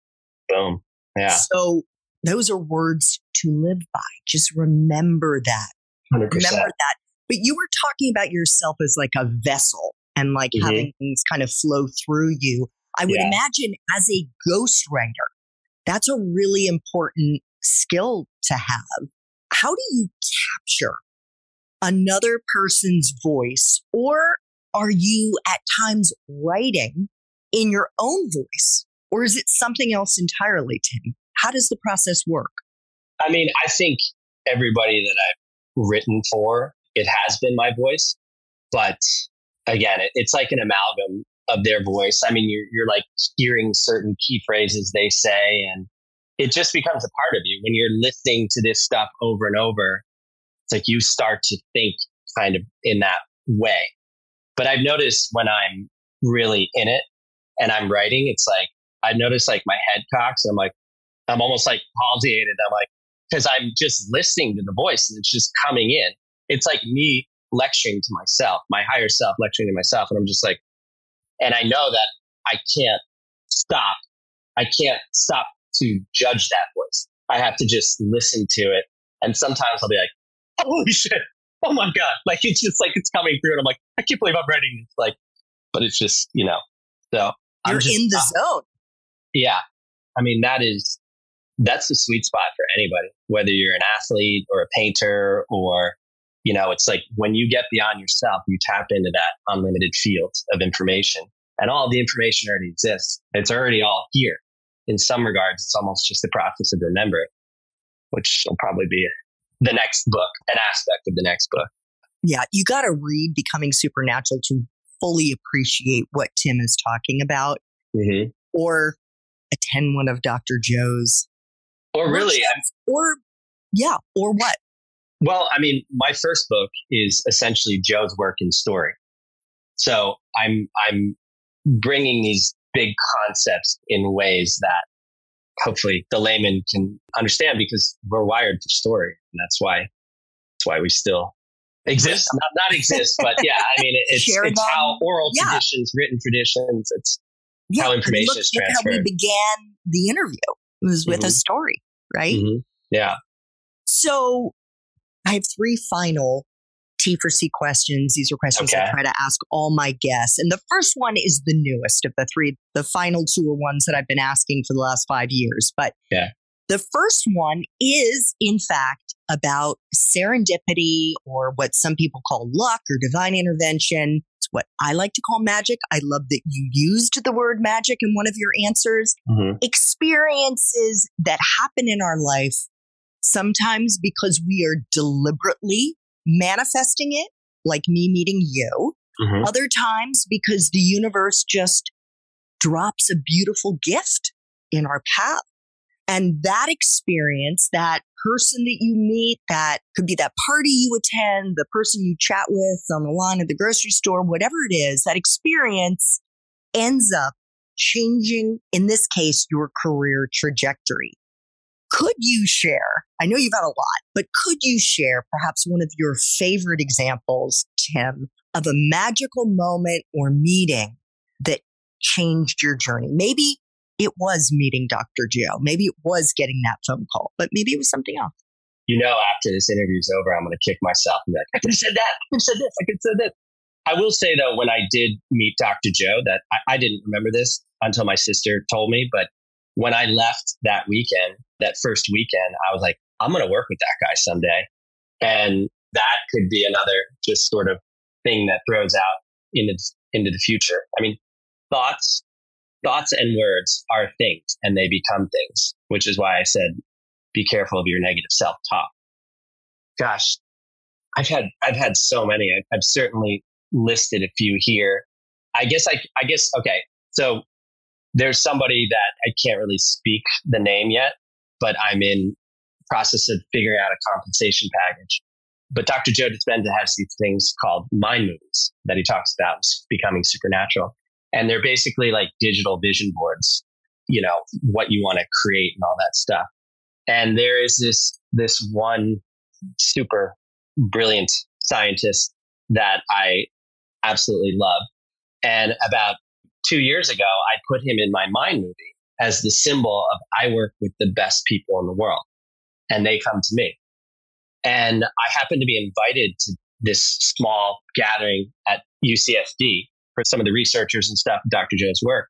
Boom. Yeah. So those are words to live by. Just remember that. 100%. Remember that. But you were talking about yourself as like a vessel and like mm-hmm. having things kind of flow through you. I would yeah. imagine as a ghostwriter, that's a really important skill to have. How do you capture another person's voice or are you at times writing in your own voice or is it something else entirely, Tim? How does the process work? I mean, I think everybody that I've written for, it has been my voice. But again, it, it's like an amalgam of their voice. I mean, you're, you're like hearing certain key phrases they say, and it just becomes a part of you. When you're listening to this stuff over and over, it's like you start to think kind of in that way. But I've noticed when I'm really in it and I'm writing, it's like I notice like my head cocks. And I'm like, I'm almost like palsiated. I'm like, because I'm just listening to the voice and it's just coming in. It's like me lecturing to myself, my higher self lecturing to myself. And I'm just like, and I know that I can't stop. I can't stop to judge that voice. I have to just listen to it. And sometimes I'll be like, holy shit. Oh my God. Like it's just like it's coming through. And I'm like, I can't believe I'm writing this. Like, but it's just, you know, so you're just, in the uh, zone. Yeah. I mean, that is, that's the sweet spot for anybody, whether you're an athlete or a painter or, you know, it's like when you get beyond yourself, you tap into that unlimited field of information and all the information already exists. It's already all here. In some regards, it's almost just the process of remembering, which will probably be the next book, an aspect of the next book. Yeah, you got to read Becoming Supernatural to fully appreciate what Tim is talking about. Mm-hmm. Or attend one of Dr. Joe's or really, or yeah, or what? Well, I mean, my first book is essentially Joe's work in story. So I'm I'm bringing these big concepts in ways that hopefully the layman can understand because we're wired for story, and that's why that's why we still exist. not not exist, but yeah, I mean, it's it's how oral yeah. traditions, written traditions, it's yeah, how information look, is transferred. Look how we began the interview. It was with mm-hmm. a story right? Mm-hmm. Yeah. So I have three final T for C questions. These are questions okay. I try to ask all my guests. And the first one is the newest of the three. The final two are ones that I've been asking for the last five years. But yeah. the first one is, in fact, about serendipity or what some people call luck or divine intervention. It's what I like to call magic. I love that you used the word magic in one of your answers. Mm-hmm. Experiences that happen in our life, sometimes because we are deliberately manifesting it, like me meeting you. Mm-hmm. Other times because the universe just drops a beautiful gift in our path. And that experience, that person that you meet, that could be that party you attend, the person you chat with on the line at the grocery store, whatever it is, that experience ends up changing, in this case, your career trajectory. Could you share? I know you've had a lot, but could you share perhaps one of your favorite examples, Tim, of a magical moment or meeting that changed your journey? Maybe it was meeting Dr. Joe. Maybe it was getting that phone call, but maybe it was something else. You know, after this interview's over, I'm going to kick myself and be like, I could have said that. I could have said this. I could have said this. I will say though, when I did meet Dr. Joe, that I, I didn't remember this until my sister told me. But when I left that weekend, that first weekend, I was like, I'm going to work with that guy someday. And that could be another just sort of thing that throws out into, into the future. I mean, thoughts thoughts and words are things and they become things, which is why I said, be careful of your negative self talk. Gosh, I've had, I've had so many. I've, I've certainly listed a few here. I guess I, I guess, okay. So there's somebody that I can't really speak the name yet, but I'm in process of figuring out a compensation package. But Dr. Joe Dispenza has these things called mind movies that he talks about becoming supernatural and they're basically like digital vision boards you know what you want to create and all that stuff and there is this this one super brilliant scientist that i absolutely love and about two years ago i put him in my mind movie as the symbol of i work with the best people in the world and they come to me and i happened to be invited to this small gathering at ucsd for some of the researchers and stuff, Dr. Joe's work.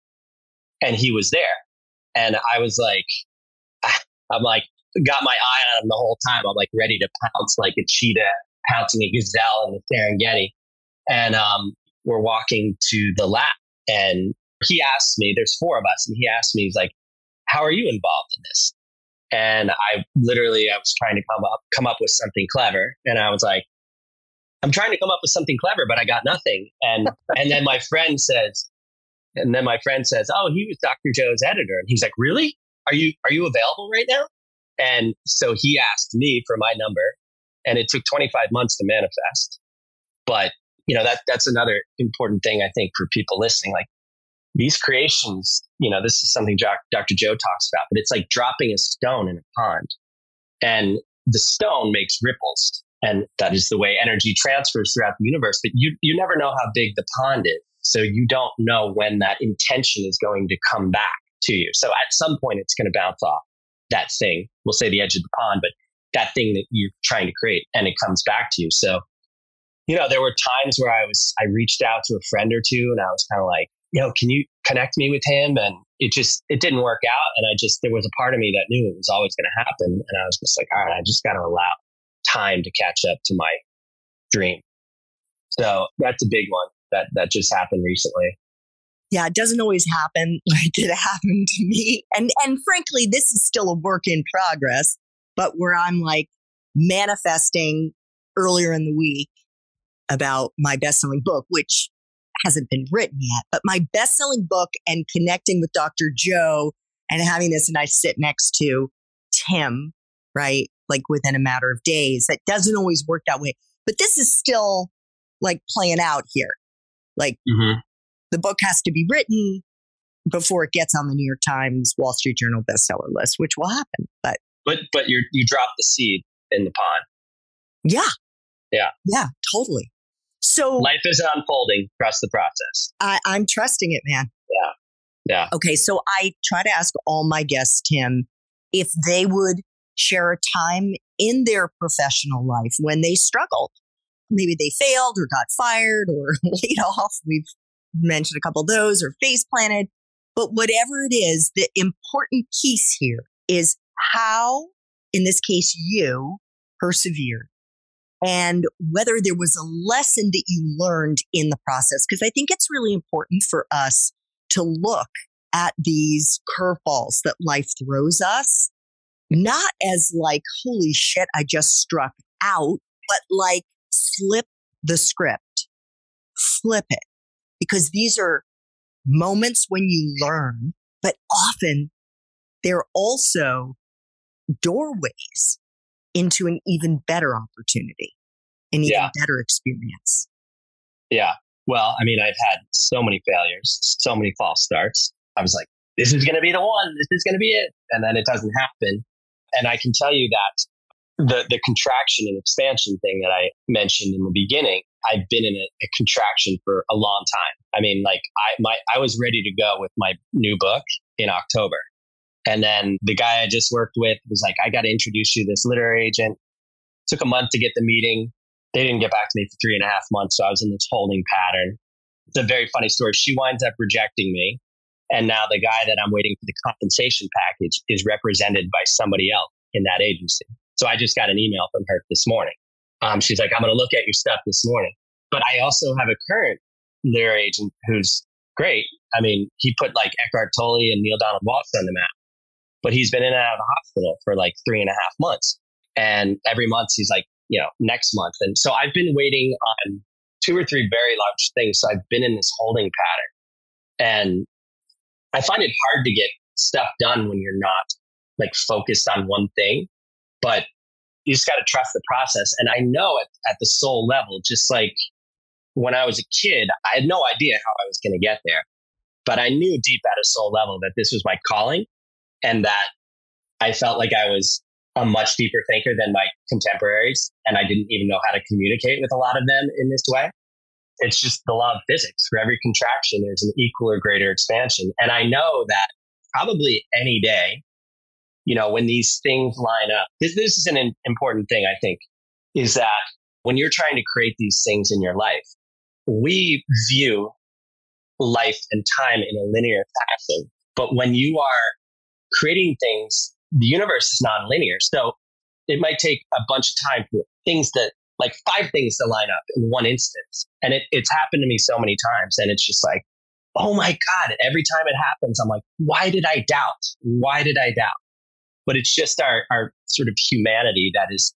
And he was there. And I was like, I'm like, got my eye on him the whole time. I'm like ready to pounce like a cheetah pouncing a gazelle in the Serengeti. And um, we're walking to the lab and he asked me, there's four of us, and he asked me, he's like, how are you involved in this? And I literally, I was trying to come up, come up with something clever. And I was like, I'm trying to come up with something clever, but I got nothing. And and then my friend says, and then my friend says, "Oh, he was Dr. Joe's editor," and he's like, "Really? Are you are you available right now?" And so he asked me for my number, and it took 25 months to manifest. But you know that that's another important thing I think for people listening. Like these creations, you know, this is something Dr. Joe talks about, but it's like dropping a stone in a pond, and the stone makes ripples and that is the way energy transfers throughout the universe. But you, you never know how big the pond is. So you don't know when that intention is going to come back to you. So at some point, it's going to bounce off that thing. We'll say the edge of the pond, but that thing that you're trying to create and it comes back to you. So, you know, there were times where I was, I reached out to a friend or two and I was kind of like, you know, can you connect me with him? And it just, it didn't work out. And I just, there was a part of me that knew it was always going to happen. And I was just like, all right, I just got to allow, time to catch up to my dream. So that's a big one that, that just happened recently. Yeah, it doesn't always happen like it happened to me. And and frankly, this is still a work in progress, but where I'm like manifesting earlier in the week about my best-selling book, which hasn't been written yet, but my best-selling book and connecting with Dr. Joe and having this and I sit next to Tim, right? like within a matter of days. That doesn't always work that way. But this is still like playing out here. Like mm-hmm. the book has to be written before it gets on the New York Times, Wall Street Journal bestseller list, which will happen. But but but you you drop the seed in the pond. Yeah. Yeah. Yeah. Totally. So life is unfolding. Trust the process. I, I'm trusting it, man. Yeah. Yeah. Okay. So I try to ask all my guests, Tim, if they would share a time in their professional life when they struggled. Maybe they failed or got fired or laid off. We've mentioned a couple of those or face planted. But whatever it is, the important piece here is how, in this case, you persevered, and whether there was a lesson that you learned in the process. Because I think it's really important for us to look at these curveballs that life throws us, not as like, holy shit, I just struck out, but like flip the script, flip it. Because these are moments when you learn, but often they're also doorways into an even better opportunity, an even yeah. better experience. Yeah. Well, I mean, I've had so many failures, so many false starts. I was like, this is going to be the one. This is going to be it. And then it doesn't happen. And I can tell you that the, the contraction and expansion thing that I mentioned in the beginning, I've been in a, a, contraction for a long time. I mean, like I, my, I was ready to go with my new book in October. And then the guy I just worked with was like, I got to introduce you to this literary agent. Took a month to get the meeting. They didn't get back to me for three and a half months. So I was in this holding pattern. It's a very funny story. She winds up rejecting me. And now the guy that I'm waiting for the compensation package is represented by somebody else in that agency. So I just got an email from her this morning. Um, she's like, I'm going to look at your stuff this morning. But I also have a current literary agent who's great. I mean, he put like Eckhart Tolle and Neale Donald Walsch on the map, but he's been in and out of the hospital for like three and a half months. And every month he's like, you know, next month. And so I've been waiting on two or three very large things. So I've been in this holding pattern. And I find it hard to get stuff done when you're not like focused on one thing, but you just got to trust the process. And I know at, at the soul level, just like when I was a kid, I had no idea how I was going to get there, but I knew deep at a soul level that this was my calling and that I felt like I was a much deeper thinker than my contemporaries. And I didn't even know how to communicate with a lot of them in this way it's just the law of physics. For every contraction, there's an equal or greater expansion. And I know that probably any day, you know, when these things line up, this, this is an important thing, I think, is that when you're trying to create these things in your life, we view life and time in a linear fashion. But when you are creating things, the universe is non-linear. So it might take a bunch of time for things that like five things to line up in one instance. And it, it's happened to me so many times. And it's just like, oh my God, every time it happens, I'm like, why did I doubt? Why did I doubt? But it's just our, our sort of humanity that is,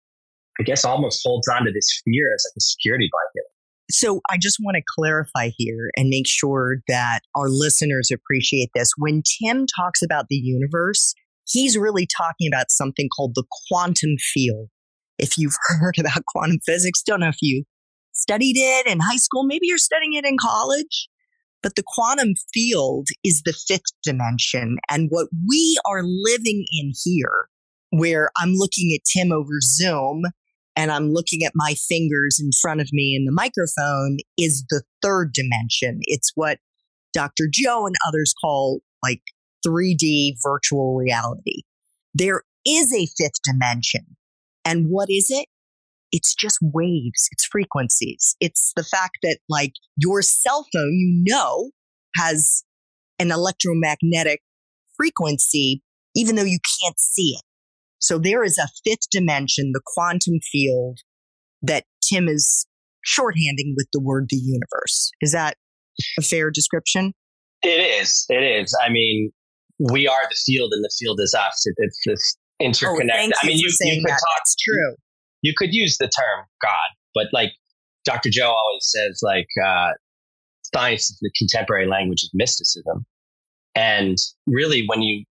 I guess, almost holds on to this fear as like a security blanket. So I just want to clarify here and make sure that our listeners appreciate this. When Tim talks about the universe, he's really talking about something called the quantum field if you've heard about quantum physics, don't know if you studied it in high school, maybe you're studying it in college. But the quantum field is the fifth dimension. And what we are living in here, where I'm looking at Tim over Zoom and I'm looking at my fingers in front of me in the microphone, is the third dimension. It's what Dr. Joe and others call like 3D virtual reality. There is a fifth dimension and what is it? It's just waves. It's frequencies. It's the fact that like your cell phone, you know, has an electromagnetic frequency, even though you can't see it. So there is a fifth dimension, the quantum field that Tim is shorthanding with the word the universe. Is that a fair description? It is. It is. I mean, we are the field and the field is us. It, it's this interconnected. Oh, I mean, you, you could that. talk. That's true. You could use the term God, but like Dr. Joe always says, like uh, science is the contemporary language of mysticism. And really, when you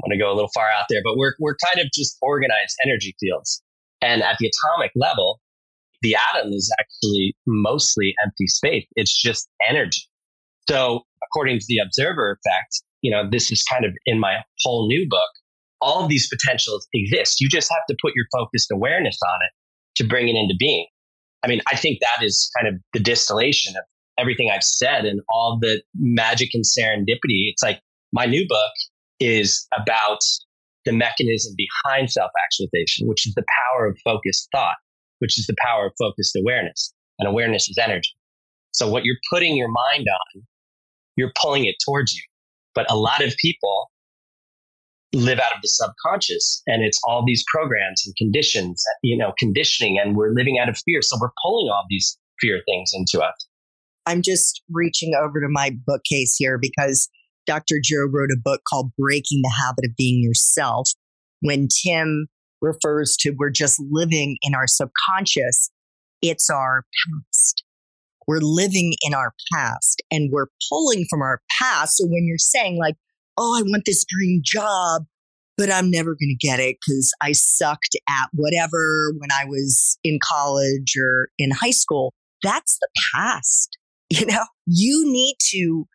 want to go a little far out there, but we're we're kind of just organized energy fields. And at the atomic level, the atom is actually mostly empty space. It's just energy. So according to the observer effect, you know, this is kind of in my whole new book all of these potentials exist. You just have to put your focused awareness on it to bring it into being. I mean, I think that is kind of the distillation of everything I've said and all the magic and serendipity. It's like my new book is about the mechanism behind self actualization, which is the power of focused thought, which is the power of focused awareness. And awareness is energy. So what you're putting your mind on, you're pulling it towards you. But a lot of people live out of the subconscious and it's all these programs and conditions, you know, conditioning and we're living out of fear. So we're pulling all these fear things into us. I'm just reaching over to my bookcase here because Dr. Joe wrote a book called Breaking the Habit of Being Yourself. When Tim refers to we're just living in our subconscious, it's our past. We're living in our past and we're pulling from our past. So when you're saying, like, oh, I want this dream job, but I'm never going to get it because I sucked at whatever when I was in college or in high school, that's the past. You know, you need to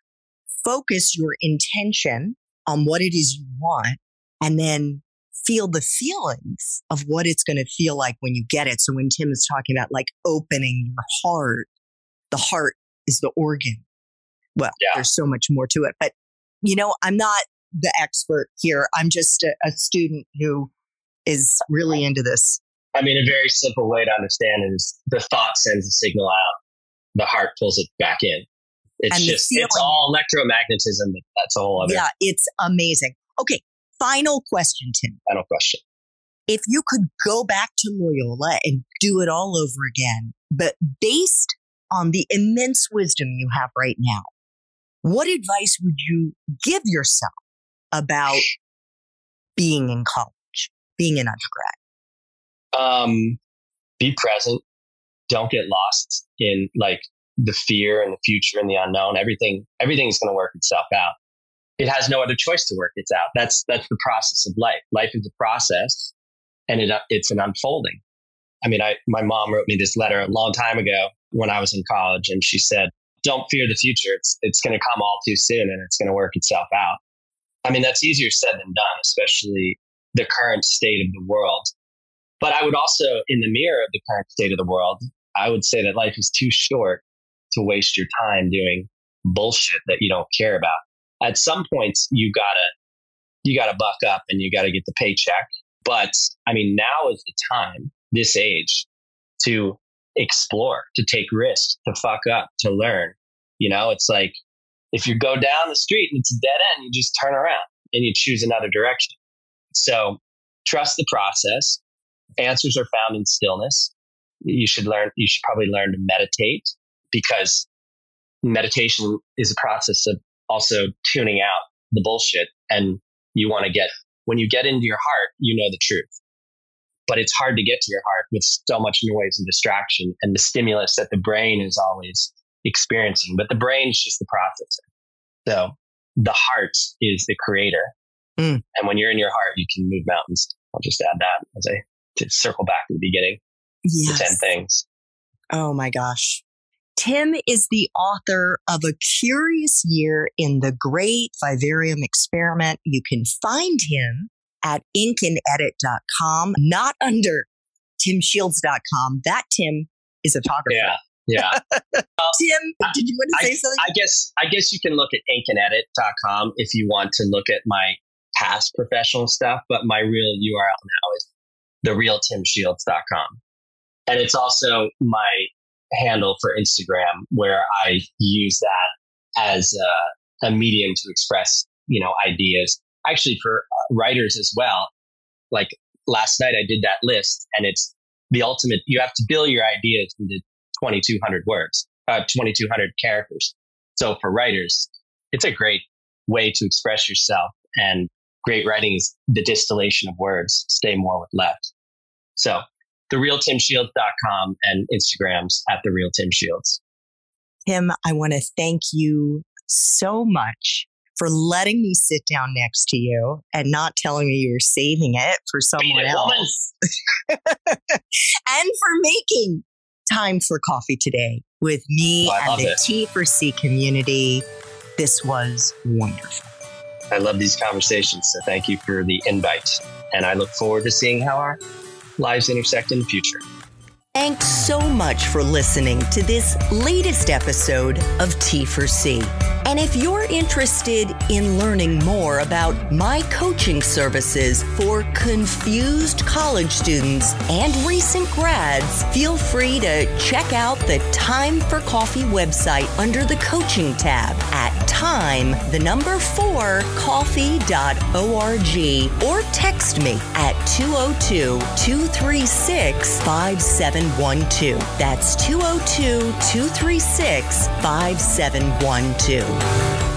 focus your intention on what it is you want and then feel the feelings of what it's going to feel like when you get it. So when Tim is talking about like opening your heart, the heart is the organ. Well, yeah. there's so much more to it, but you know, I'm not the expert here. I'm just a, a student who is really into this. I mean, a very simple way to understand it is the thought sends a signal out, the heart pulls it back in. It's and just, it's all electromagnetism. That's a whole other. Yeah, it's amazing. Okay, final question, Tim. Final question. If you could go back to Loyola and do it all over again, but based on the immense wisdom you have right now, what advice would you give yourself about being in college, being an undergrad? Um, be present. Don't get lost in like the fear and the future and the unknown. Everything, everything's going to work itself out. It has no other choice to work itself out. That's that's the process of life. Life is a process, and it it's an unfolding. I mean, I my mom wrote me this letter a long time ago when I was in college, and she said, "Don't fear the future. It's it's going to come all too soon, and it's going to work itself out." I mean, that's easier said than done, especially the current state of the world. But I would also, in the mirror of the current state of the world, I would say that life is too short to waste your time doing bullshit that you don't care about. At some points, you gotta, you gotta buck up and you gotta get the paycheck. But I mean, now is the time, this age, to explore, to take risks, to fuck up, to learn. You know, it's like if you go down the street and it's a dead end, you just turn around and you choose another direction. So trust the process. Answers are found in stillness. You should learn, you should probably learn to meditate because meditation is a process of also tuning out the bullshit. And you want to get, when you get into your heart, you know the truth. But it's hard to get to your heart with so much noise and distraction and the stimulus that the brain is always experiencing, but the brain's just the processor. So the heart is the creator. Mm. And when you're in your heart, you can move mountains. I'll just add that as I to circle back to the beginning. Yes. The 10 things. Oh my gosh. Tim is the author of A Curious Year in the Great Vivarium Experiment. You can find him at inkandedit.com, not under timshields.com. That Tim is a photographer. Yeah. Yeah. Tim, did you want to say something? I guess I guess you can look at inkandedit.com if you want to look at my past professional stuff, but my real URL now is therealtimshields.com. And it's also my handle for Instagram where I use that as a, a medium to express, you know, ideas. Actually for writers as well. Like last night I did that list and it's the ultimate you have to build your ideas into 2,200 words, uh, 2,200 characters. So for writers, it's a great way to express yourself. And great writing is the distillation of words. Stay more with less. So therealtimshields.com and Instagrams at the real Tim Shields. Tim, I want to thank you so much for letting me sit down next to you and not telling me you were saving it for someone else. and for making time for coffee today with me oh, and the it. T for C community. This was wonderful. I love these conversations. So thank you for the invite. And I look forward to seeing how our lives intersect in the future. Thanks so much for listening to this latest episode of T for C. And if you're interested in learning more about my coaching services for confused college students and recent grads, feel free to check out the Time for Coffee website under the coaching tab at time, the number four, coffee.org or text me at 202 236 5712. That's 202 236 5712.